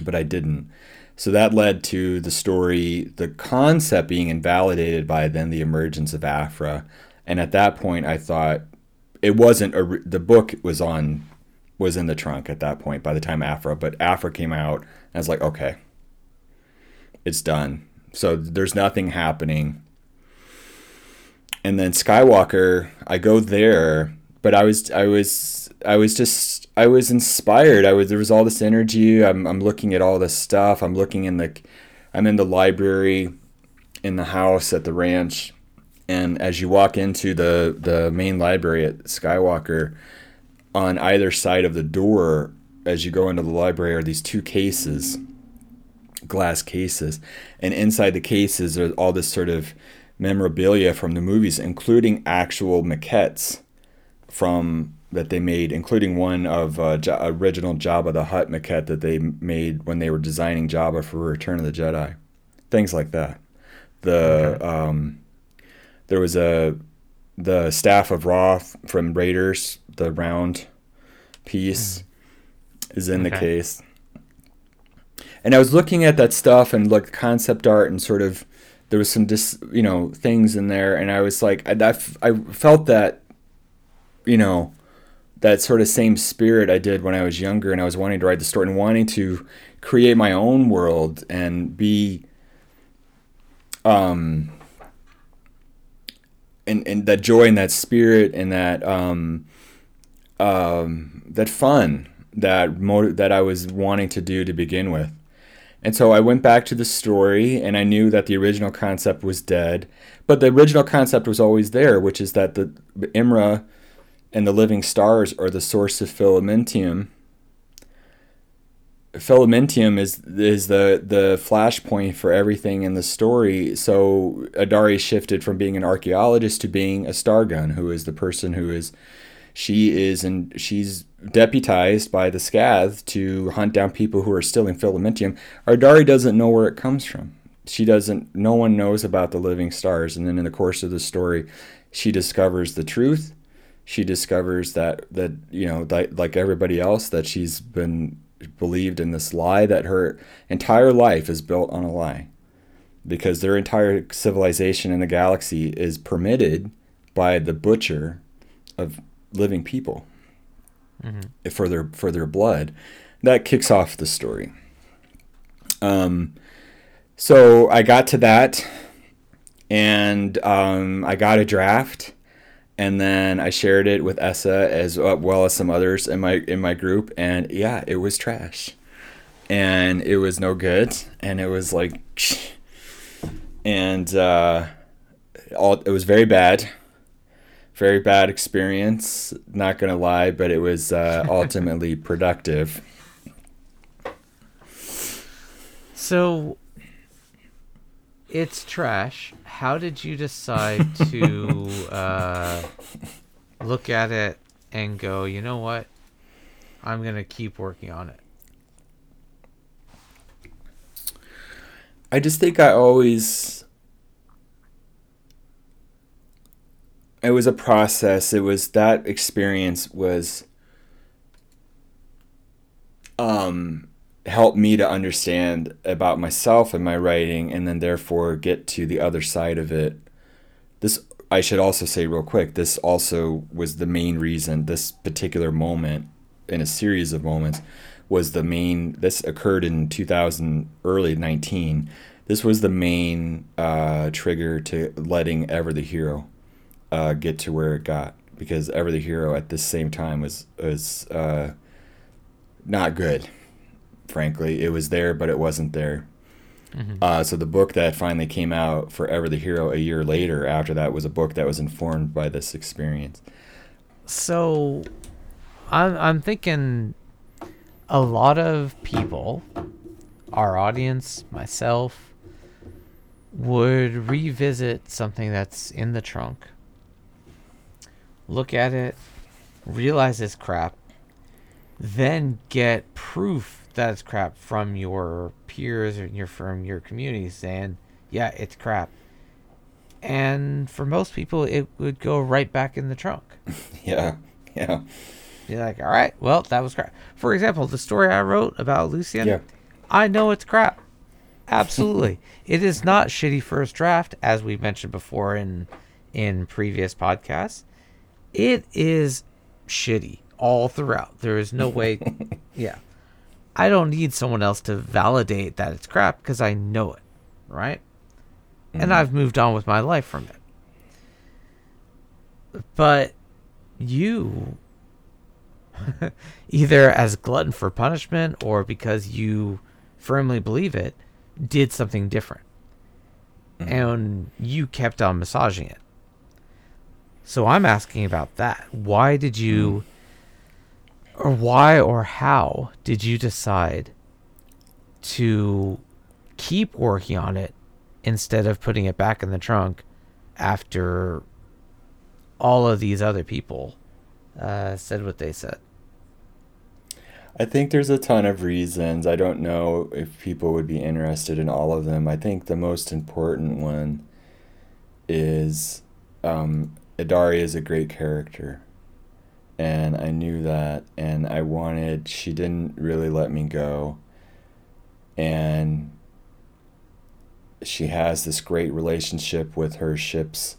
But I didn't. So that led to the story, the concept being invalidated by then the emergence of Aphra. And at that point, I thought it wasn't a, the book was on was in the trunk at that point by the time Aphra, but Aphra came out. And I was like, okay, it's done. So there's nothing happening. And then Skywalker, I go there, but I was I was I was just I was inspired. I was there was all this energy. I'm I'm looking at all this stuff. I'm looking in the I'm in the library in the house at the ranch. And as you walk into the the main library at Skywalker, on either side of the door as you go into the library are these two cases glass cases, and inside the cases are all this sort of memorabilia from the movies, including actual maquettes from that they made, including one of uh, J- original Jabba the Hutt maquette that they made when they were designing Jabba for Return of the Jedi, things like that. The okay. um, there was a the staff of Ra from Raiders, the round piece, mm. is in okay. the case and I was looking at that stuff and like concept art and sort of there was some dis you know things in there, and I was like I, I, I felt that you know that sort of same spirit I did when I was younger, and I was wanting to write the story and wanting to create my own world and be um and and that joy and that spirit and that um um that fun that motive that I was wanting to do to begin with. And so I went back to the story and I knew that the original concept was dead, but the original concept was always there, which is that the Imra and the living stars are the source of filamentium. Filamentium is is the the flashpoint for everything in the story. So Adari shifted from being an archaeologist to being a stargun, who is the person who is she is and she's deputized by the Scath to hunt down people who are stealing filamentium. Adari doesn't know where it comes from. She doesn't. No one knows about the living stars. And then in the course of the story, she discovers the truth. She discovers that that you know, that, like everybody else, that she's been believed in this lie that her entire life is built on a lie. because their entire civilization in the galaxy is permitted by the butcher of living people Mm-hmm. for their for their blood. That kicks off the story. Um, so I got to that, and um, I got a draft, and then I shared it with Essa as well as some others in my in my group, and yeah, it was trash, and it was no good, and it was like, (sniffs) and uh, all it was very bad. Very bad experience not gonna lie but it was uh, (laughs) ultimately productive. So it's trash. How did you decide to (laughs) uh, look at it and go, you know what? I'm going to keep working on it. i just think i always it was a process it was that experience was um helped me to understand about myself and my writing and then therefore get to the other side of it. This i should also say real quick this also was the main reason this particular moment in a series of moments was the main this occurred in 2000 early 19 this was the main uh, trigger to letting ever the hero uh, get to where it got because ever the hero at the same time was was uh, not good frankly it was there but it wasn't there. Uh, so the book that finally came out forever the hero a year later after that was a book that was informed by this experience. So I'm, I'm thinking a lot of people, our audience, myself, would revisit something that's in the trunk, look at it, realize it's crap, then get proof that it's crap from your peers or your from your community saying, yeah, it's crap. And for most people, it would go right back in the trunk. (laughs) yeah yeah You're like, all right, well, that was crap. For example, the story I wrote about Lucian, Yeah. I know it's crap. Absolutely. (laughs) it is not shitty first draft, as we mentioned before in in previous podcasts. It is shitty all throughout. There is no way (laughs) yeah. I don't need someone else to validate that it's crap because I know it, right? And mm-hmm. I've moved on with my life from it. But you (laughs) either as glutton for punishment or because you firmly believe it did something different. Mm-hmm. And you kept on massaging it. So i'm asking about that. Why did you mm-hmm. Or why or how did you decide to keep working on it instead of putting it back in the trunk after all of these other people uh, said what they said. I think there's a ton of reasons. I don't know if people would be interested in all of them. I think the most important one is um, Adari is a great character. And I knew that. And I wanted, she didn't really let me go. And she has this great relationship with her ship's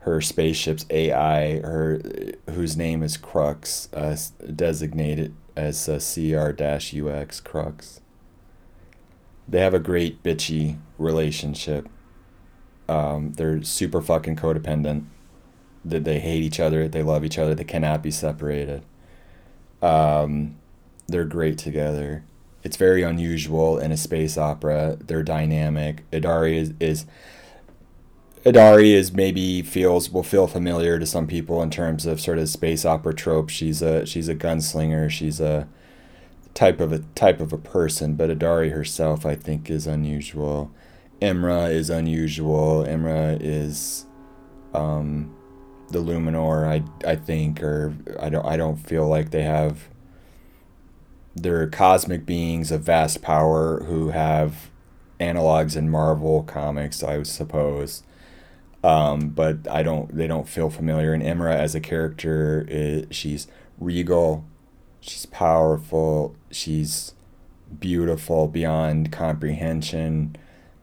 her spaceship's AI, her whose name is Crux, uh, designated as uh, CR-UX Crux. They have a great bitchy relationship. Um, they're super fucking codependent. That they hate each other, they love each other, they cannot be separated. Um, they're great together. It's very unusual in a space opera. They're dynamic. Adari is, is Adari is maybe feels will feel familiar to some people in terms of sort of space opera trope. She's a she's a gunslinger. She's a type of a type of a person, but Adari herself, I think, is unusual. Imra is unusual. Imra is um, the Luminor. I I think, or I don't I don't feel like they have. They're cosmic beings of vast power who have analogs in Marvel comics, I suppose um, but I don't. They don't feel familiar. And Imra as a character, she's regal, she's powerful, she's beautiful beyond comprehension.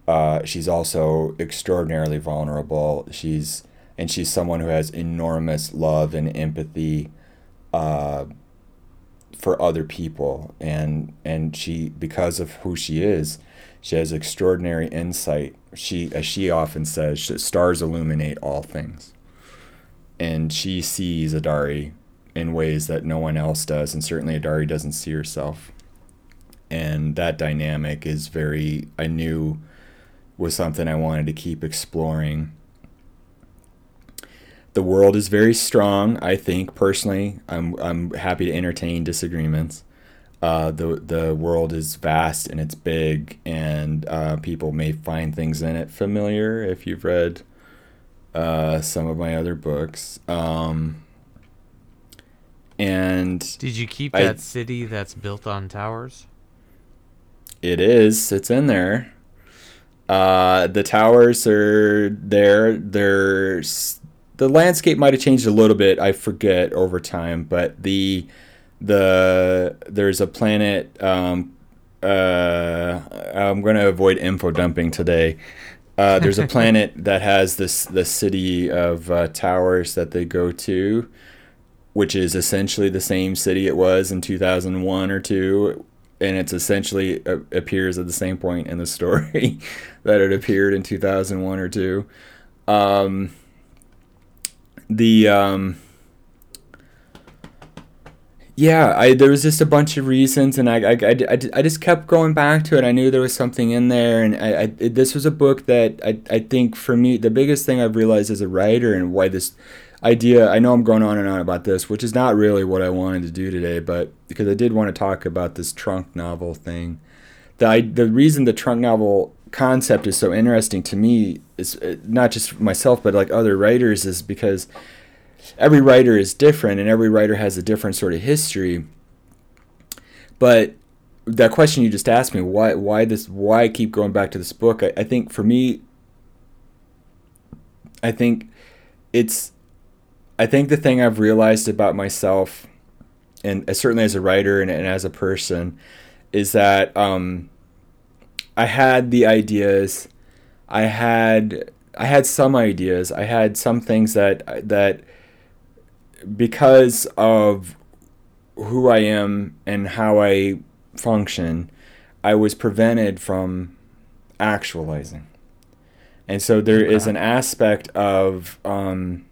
uh, she's also extraordinarily vulnerable. She's and she's someone who has enormous love and empathy uh, for other people, and and she because of who she is, she has extraordinary insight. She, as she often says, stars illuminate all things, and she sees Adari in ways that no one else does, and certainly Adari doesn't see herself. And that dynamic is very, I knew was something I wanted to keep exploring. The world is very strong, I think, personally. I'm, I'm happy to entertain disagreements. Uh, the, the world is vast and it's big, and uh, people may find things in it familiar if you've read uh, some of my other books. Um, and did you keep I, that city that's built on towers? It is. It's in there. Uh, the towers are there. There's the landscape might have changed a little bit. I forget over time, but the the there's a planet. Um, uh, I'm going to avoid info dumping today. Uh, there's a (laughs) planet that has this the city of uh, towers that they go to, which is essentially the same city it was in 2001 or two, and it's essentially uh, appears at the same point in the story (laughs) that it appeared in 2001 or two. Um, the um, yeah, I there was just a bunch of reasons, and I, I, I, I, just kept going back to it. I knew there was something in there, and I, I this was a book that I, I think for me the biggest thing I've realized as a writer and why this idea I know I'm going on and on about this, which is not really what I wanted to do today, but because I did want to talk about this trunk novel thing. The I, the reason the trunk novel concept is so interesting to me is uh, not just myself but like other writers is because every writer is different and every writer has a different sort of history. But that question you just asked me, why why this why I keep going back to this book, I, I think for me I think it's I think the thing I've realized about myself and certainly as a writer and, and as a person is that um, I had the ideas I had I had some ideas I had some things that that because of who I am and how I function, I was prevented from actualizing. And so there okay. is an aspect of um,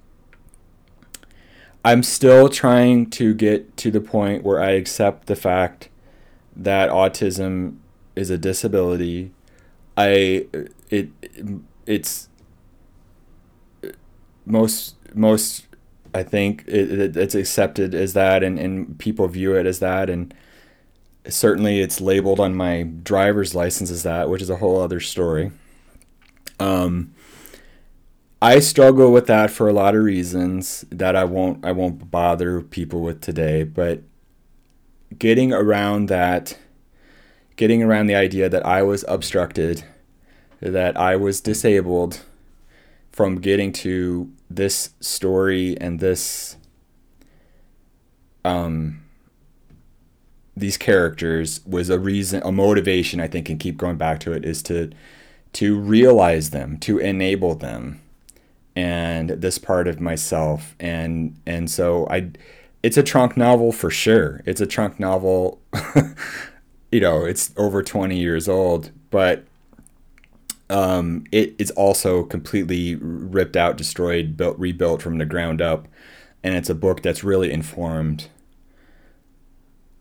I'm still trying to get to the point where I accept the fact that autism is a disability. I it it's most most I think it, it, it's accepted as that, and, and people view it as that, and certainly it's labeled on my driver's license as that, which is a whole other story. Um, I struggle with that for a lot of reasons that I won't I won't bother people with today, but getting around that, getting around the idea that I was obstructed, that I was disabled from getting to this story and this um these characters was a reason a motivation i think and keep going back to it is to to realize them to enable them and this part of myself. And and so i it's a trunk novel for sure. It's a trunk novel (laughs) you know it's over 20 years old but um, it is also completely ripped out, destroyed, built, rebuilt from the ground up, and it's a book that's really informed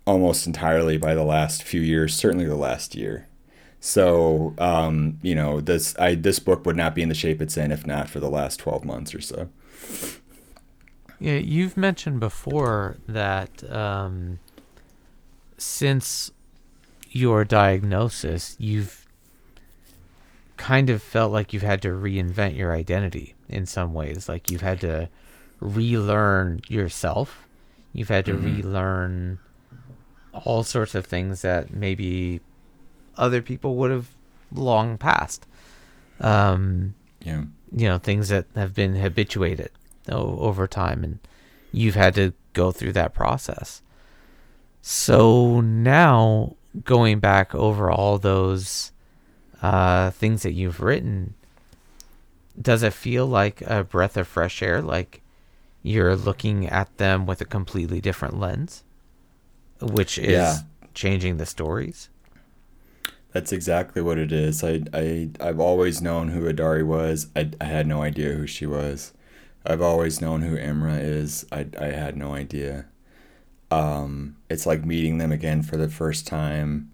almost entirely by the last few years, certainly the last year. So, um, you know, this I this book would not be in the shape it's in if not for the last twelve months or so. Yeah, you've mentioned before that um, since your diagnosis, you've kind of felt like you've had to reinvent your identity in some ways. Like you've had to relearn yourself. You've had to mm-hmm. relearn all sorts of things that maybe other people would have long passed. Um, yeah. You know, things that have been habituated over time, and you've had to go through that process. So now, going back over all those uh, things that you've written, does it feel like a breath of fresh air? Like you're looking at them with a completely different lens, which is Yeah. changing the stories? That's exactly what it is. I, I, I've always known who Adari was. I, I had no idea who she was. I've always known who Imra is. I, I had no idea. Um, it's like meeting them again for the first time.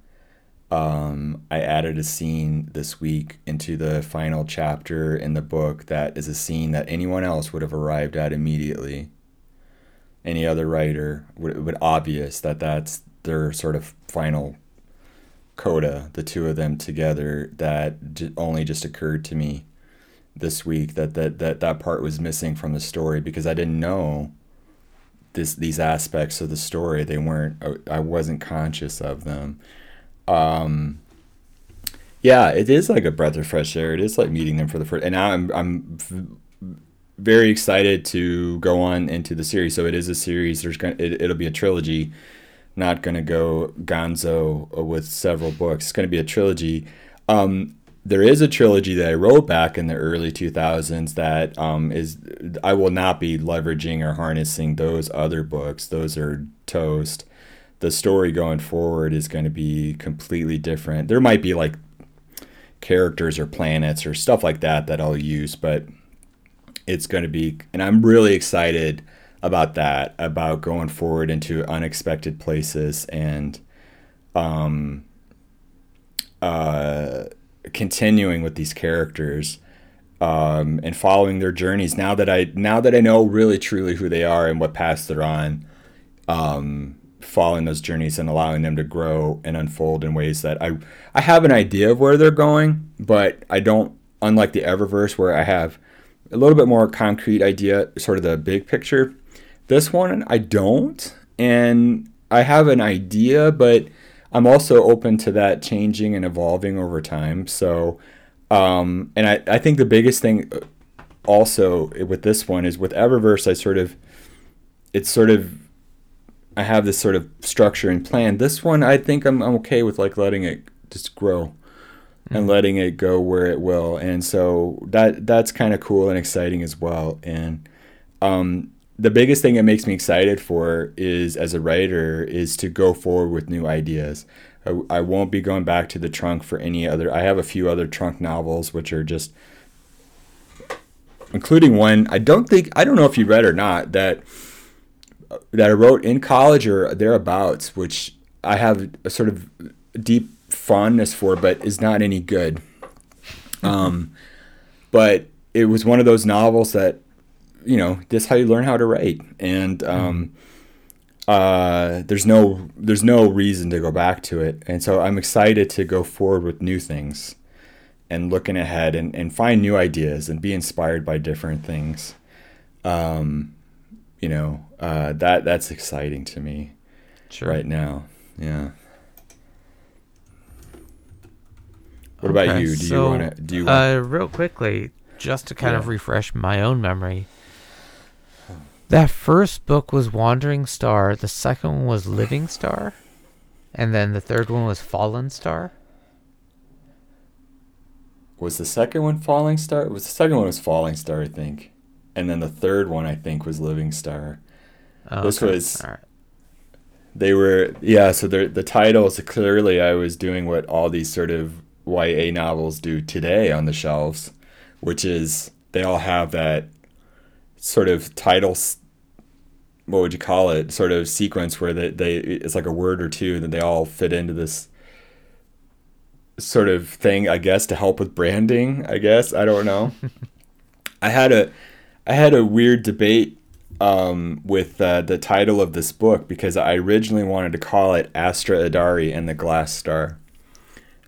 Um, I added a scene this week into the final chapter in the book that is a scene that anyone else would have arrived at immediately. Any other writer would, would obvious that that's their sort of final coda, the two of them together, that j- only just occurred to me this week that that, that that part was missing from the story because I didn't know this these aspects of the story. They weren't. I wasn't conscious of them. Um, yeah, it is like a breath of fresh air. It is like meeting them for the first. And now I'm I'm very excited to go on into the series. So it is a series. There's gonna it, it'll be a trilogy. Not gonna go Gonzo with several books. It's gonna be a trilogy. Um, there is a trilogy that I wrote back in the early 2000s that um, is I will not be leveraging or harnessing those other books. Those are toast. The story going forward is going to be completely different. There might be like characters or planets or stuff like that that I'll use, but it's going to be, and I'm really excited about that, about going forward into unexpected places and um, uh, continuing with these characters um, and following their journeys. Now that I now that I know really truly who they are and what paths they're on, um, following those journeys and allowing them to grow and unfold in ways that I I have an idea of where they're going, but I don't. Unlike the Eververse, where I have a little bit more concrete idea, sort of the big picture. This one I don't, and I have an idea, but I'm also open to that changing and evolving over time. So, um, and I, I think the biggest thing also with this one is with Eververse, I sort of, it's sort of, I have this sort of structure and plan. This one, I think I'm, I'm okay with like letting it just grow and letting it go where it will. And so that, that's kind of cool and exciting as well. And, um, the biggest thing that makes me excited for is as a writer is to go forward with new ideas. I, I won't be going back to the trunk for any other. I have a few other trunk novels which are just, including one I don't think I don't know if you read or not that that I wrote in college or thereabouts, which I have a sort of deep fondness for, but is not any good. Um, but it was one of those novels that you know this is how you learn how to write. And um, uh, there's no there's no reason to go back to it. And so i'm excited to go forward with new things and looking ahead and, and find new ideas and be inspired by different things. Um, you know uh, that that's exciting to me Sure. right now. Yeah. What about you? Do so, you want to do you want Uh, real quickly, just to kind of refresh my own memory. That first book was Wandering Star. The second one was Living Star, and then the third one was Fallen Star. was the second one falling star was the second one was falling star i think and then the third one i think was living star Oh, This was- right. they were yeah so the the titles clearly i was doing what all these sort of ya novels do today on the shelves which is they all have that sort of title what would you call it sort of sequence where they, they it's like a word or two that they all fit into this sort of thing i guess to help with branding i guess. I don't know. (laughs) I had a i had a weird debate um, with uh, the title of this book because i originally wanted to call it astra adari and the glass star.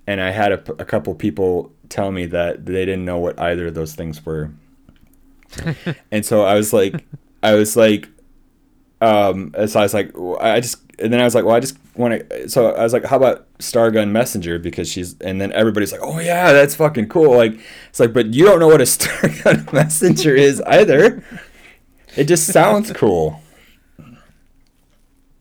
And i had a, a couple people tell me that they didn't know what either of those things were. (laughs) And so i was like i was like um so i was like i just and then i was like well i just want to so i was like how about stargun messenger? Because she's and then everybody's like oh yeah that's fucking cool. Like it's like but you don't know what a (laughs) stargun messenger is either. It just sounds cool.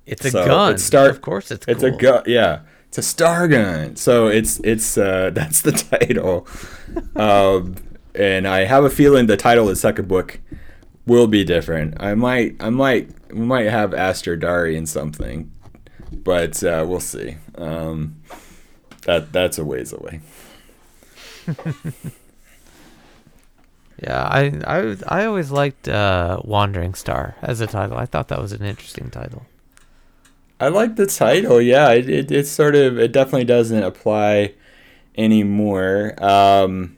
It's a So, gun. it's start- of course, it's it's a gun yeah. It's a star gun. So it's it's uh, (laughs) that's the title, um, and I have a feeling the title of the second book will be different. I might I might we might have Aster Dari in something, but uh, we'll see. Um, that that's a ways away. (laughs) Yeah, I I I always liked uh, Wandering Star as a title. I thought that was an interesting title. I like the title. Yeah, it, it it's sort of it definitely doesn't apply anymore. Um,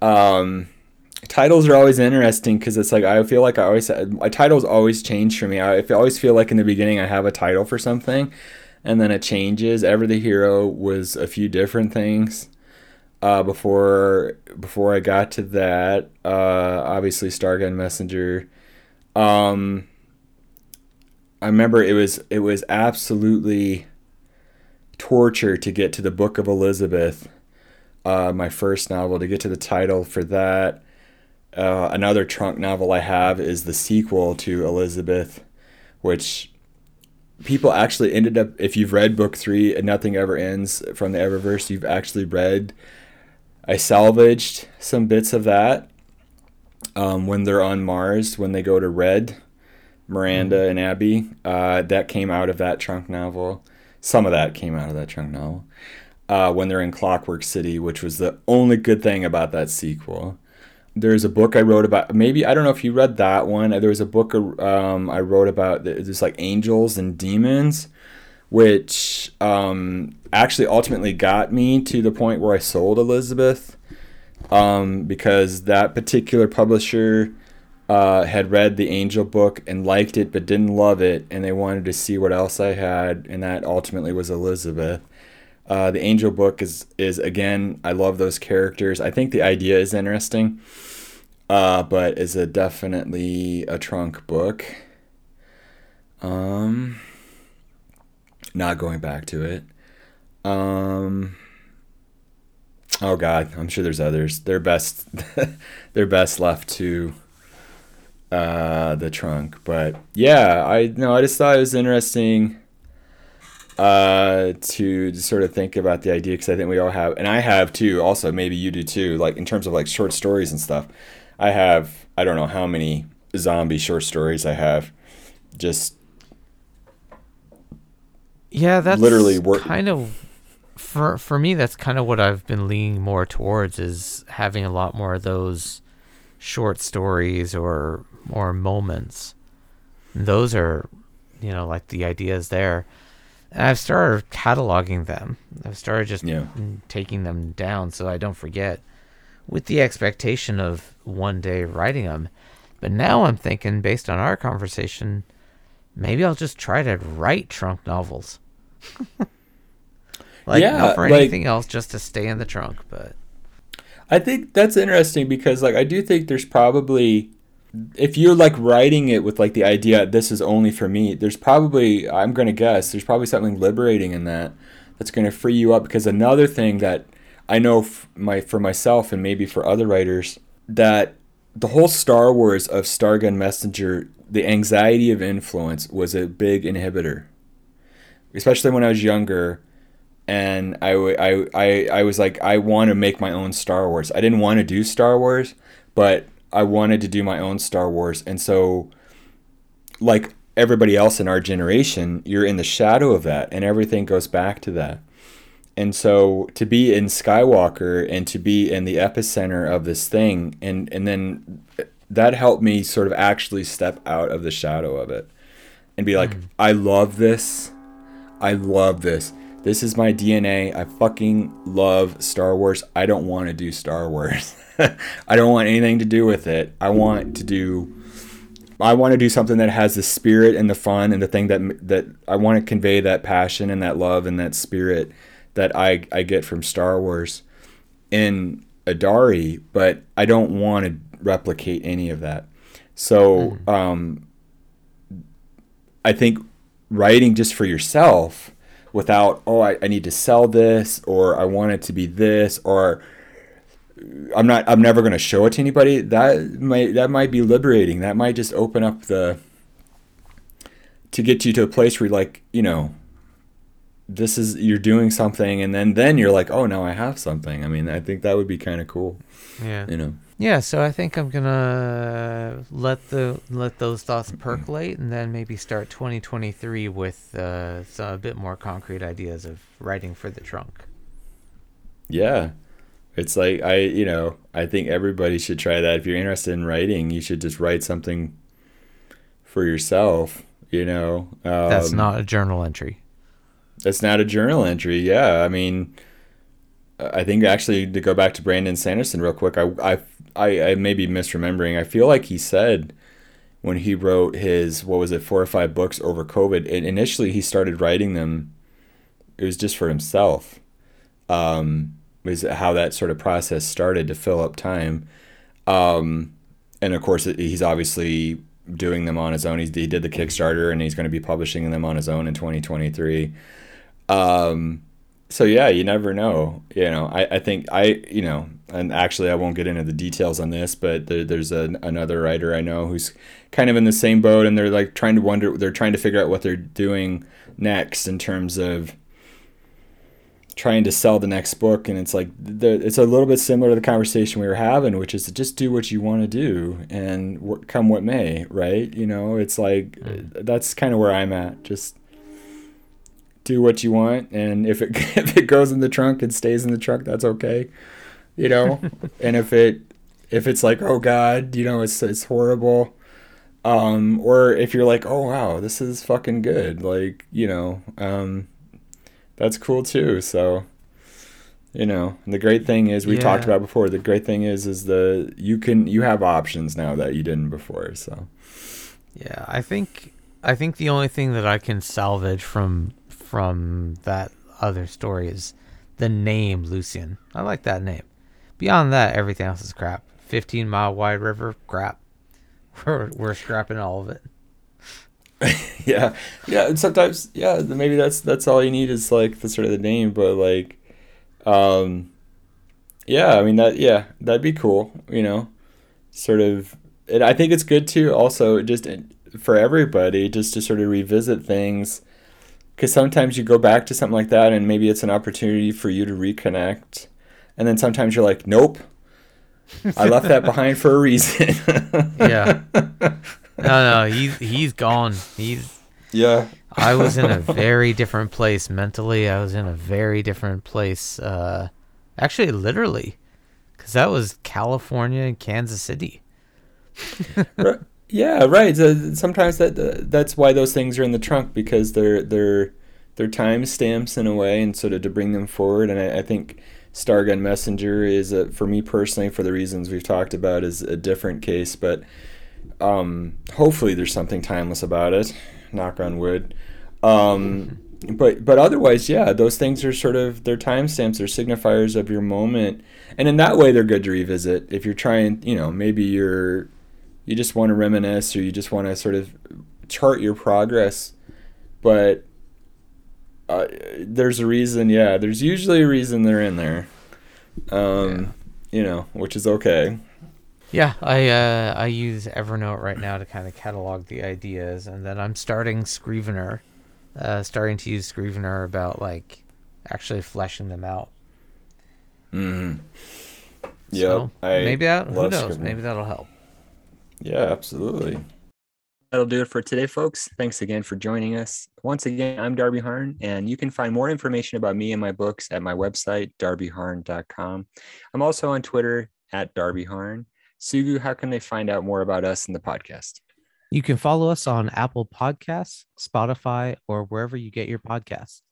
um, titles are always interesting because it's like I feel like I always my titles always change for me. I always feel like in the beginning I have a title for something, and then it changes. Ever the hero was a few different things uh, before before I got to that. Uh, obviously, Stargun Messenger. Um, I remember it was it was absolutely torture to get to the Book of Elizabeth, uh, my first novel. To get to the title for that. Uh, another trunk novel I have is the sequel to Elizabeth, which people actually ended up. If you've read book three and Nothing Ever Ends from the Eververse, you've actually read I salvaged some bits of that um, when they're on Mars, when they go to Red, Miranda mm-hmm. and Abby. Uh, that came out of that trunk novel. Some of that came out of that trunk novel. Uh, when they're in Clockwork City, which was the only good thing about that sequel. There's a book I wrote about. Maybe I don't know if you read that one. There was a book um, I wrote about. There's like angels and demons which um, actually ultimately got me to the point where I sold Elizabeth um, because that particular publisher uh, had read the Angel book and liked it but didn't love it, and they wanted to see what else I had, and that ultimately was Elizabeth. Uh, the Angel book is is again, I love those characters. I think the idea is interesting, uh, but is a definitely a trunk book. Um, not going back to it. Um, oh God, I'm sure there's others. They're best, (laughs) they're best left to uh, the trunk. But yeah, I no, I just thought it was interesting uh, to sort of think about the idea because I think we all have, and I have too. Also, maybe you do too. Like in terms of like short stories and stuff, I have I don't know how many zombie short stories I have, just yeah, that's literally work. kind of for for me. That's kind of what I've been leaning more towards is having a lot more of those short stories or more moments. Those are, you know, like the ideas there. And I've started cataloging them. I've started just yeah. taking them down so I don't forget, with the expectation of one day writing them. But now I'm thinking, based on our conversation maybe I'll just try to write trunk novels. (laughs) like yeah, not for anything like, else, just to stay in the trunk. But I think that's interesting because like I do think there's probably if you're like writing it with like the idea this is only for me, there's probably I'm gonna guess there's probably something liberating in that that's gonna free you up because another thing that I know f- my for myself and maybe for other writers that the whole Star Wars of Stargun Messenger the anxiety of influence was a big inhibitor, especially when I was younger. And I, I, I, I was like, I want to make my own Star Wars. I didn't want to do Star Wars, but I wanted to do my own Star Wars. And so, like everybody else in our generation, you're in the shadow of that, and everything goes back to that. And so to be in Skywalker and to be in the epicenter of this thing, and and then that helped me sort of actually step out of the shadow of it and be like, mm. I love this. I love this. This is my DNA. I fucking love Star Wars. I don't want to do Star Wars. (laughs) I don't want anything to do with it. I want to do I want to do something that has the spirit and the fun and the thing that that I want to convey that passion and that love and that spirit that I I get from Star Wars in Adari, but I don't want to replicate any of that. So mm-hmm. um, I think writing just for yourself without, oh, I, I need to sell this or I want it to be this or I'm not I'm never going to show it to anybody that might that might be liberating. That might just open up the to get you to a place where like you know this is you're doing something and then then you're like oh now i have something. I mean i think that would be kind of cool. Yeah. you know Yeah, so I think I'm gonna let the let those thoughts percolate, and then maybe start 2023 with uh, some, a bit more concrete ideas of writing for the trunk. yeah it's like i you know i think everybody should try that if you're interested in writing you should just write something for yourself you know um, That's not a journal entry. That's not a journal entry. Yeah, I mean, I think actually to go back to Brandon Sanderson real quick, I I I, I may be misremembering. I feel like he said when he wrote his what was it four or five books over COVID, and initially he started writing them. It was just for himself. Um, was how that sort of process started to fill up time. Um, and of course, he's obviously doing them on his own. He, he did the Kickstarter, and he's going to be publishing them on his own in 2023. Um, so yeah, you never know. You know, I, I think I, you know, and actually I won't get into the details on this, but there, there's a, another writer I know who's kind of in the same boat, and they're like trying to wonder, they're trying to figure out what they're doing next in terms of trying to sell the next book and it's like the, it's a little bit similar to the conversation we were having which is to just do what you want to do and come what may right? You know it's like mm. that's kind of where i'm at. Just do what you want and if it (laughs) if it goes in the trunk and stays in the trunk that's okay you know? (laughs) And if it if it's like oh god you know it's it's horrible. Um or if you're like oh wow this is fucking good like you know um that's cool too. So you know and the great thing is we talked about before the great thing is is the you can you have options now that you didn't before so. Yeah, I think I think the only thing that I can salvage from from that other story is the name Lucian. I like that name. Beyond that, everything else is crap. Fifteen mile wide river, crap. (laughs) We're we're scrapping all of it. (laughs) yeah yeah and sometimes yeah maybe that's that's all you need is like the sort of the name but like um yeah i mean that yeah that'd be cool you know sort of and i think it's good too also just for everybody just to sort of revisit things because sometimes you go back to something like that and maybe it's an opportunity for you to reconnect and then sometimes you're like nope i left that behind for a reason (laughs) Yeah. No, no, he's he's gone. He's yeah I was in a very different place mentally. I was in a very different place uh actually literally cuz that was California and Kansas City. Right. Yeah, right. So sometimes that uh, that's why those things are in the trunk because they're they're they're time stamps in a way, and sort of to bring them forward. And I, I think Stargun Messenger is a, for me personally, for the reasons we've talked about, is a different case. But um, hopefully, there's something timeless about it. Knock on wood. Um, but but otherwise, yeah, those things are sort of they're timestamps, they're signifiers of your moment, and in that way, they're good to revisit. If you're trying, you know, maybe you're you just want to reminisce or you just want to sort of chart your progress but uh, there's a reason yeah there's usually a reason they're in there um you know which is okay Yeah, I uh I use Evernote right now to kind of catalog the ideas and then I'm starting Scrivener. Uh starting to use Scrivener about like actually fleshing them out. mm-hmm. yeah So, maybe that who knows, Scrivener. maybe that'll help. yeah absolutely that'll do it for today folks. Thanks again for joining us. Once again i'm darby harn and you can find more information about me and my books at my website darbyharn.com i'm also on twitter at darby harn. Sugu how can they find out more about us and the podcast? You can follow us on Apple Podcasts, Spotify, or wherever you get your podcasts.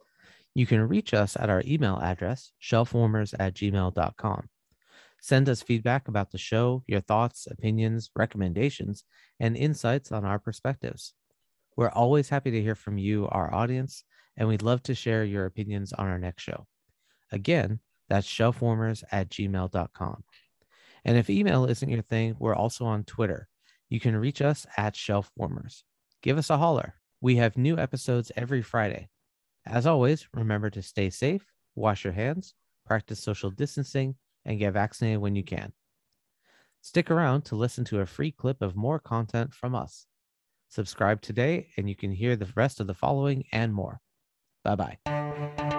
You can reach us at our email address, shelfwarmers at gmail.com. Send us feedback about the show, your thoughts, opinions, recommendations, and insights on our perspectives. We're always happy to hear from you, our audience, and we'd love to share your opinions on our next show. Again, that's shelfwarmers at gmail.com. And if email isn't your thing, we're also on Twitter. You can reach us at shelfwarmers. Give us a holler. We have new episodes every Friday. As always, remember to stay safe, wash your hands, practice social distancing, and get vaccinated when you can. Stick around to listen to a free clip of more content from us. Subscribe today, and you can hear the rest of the following and more. Bye bye.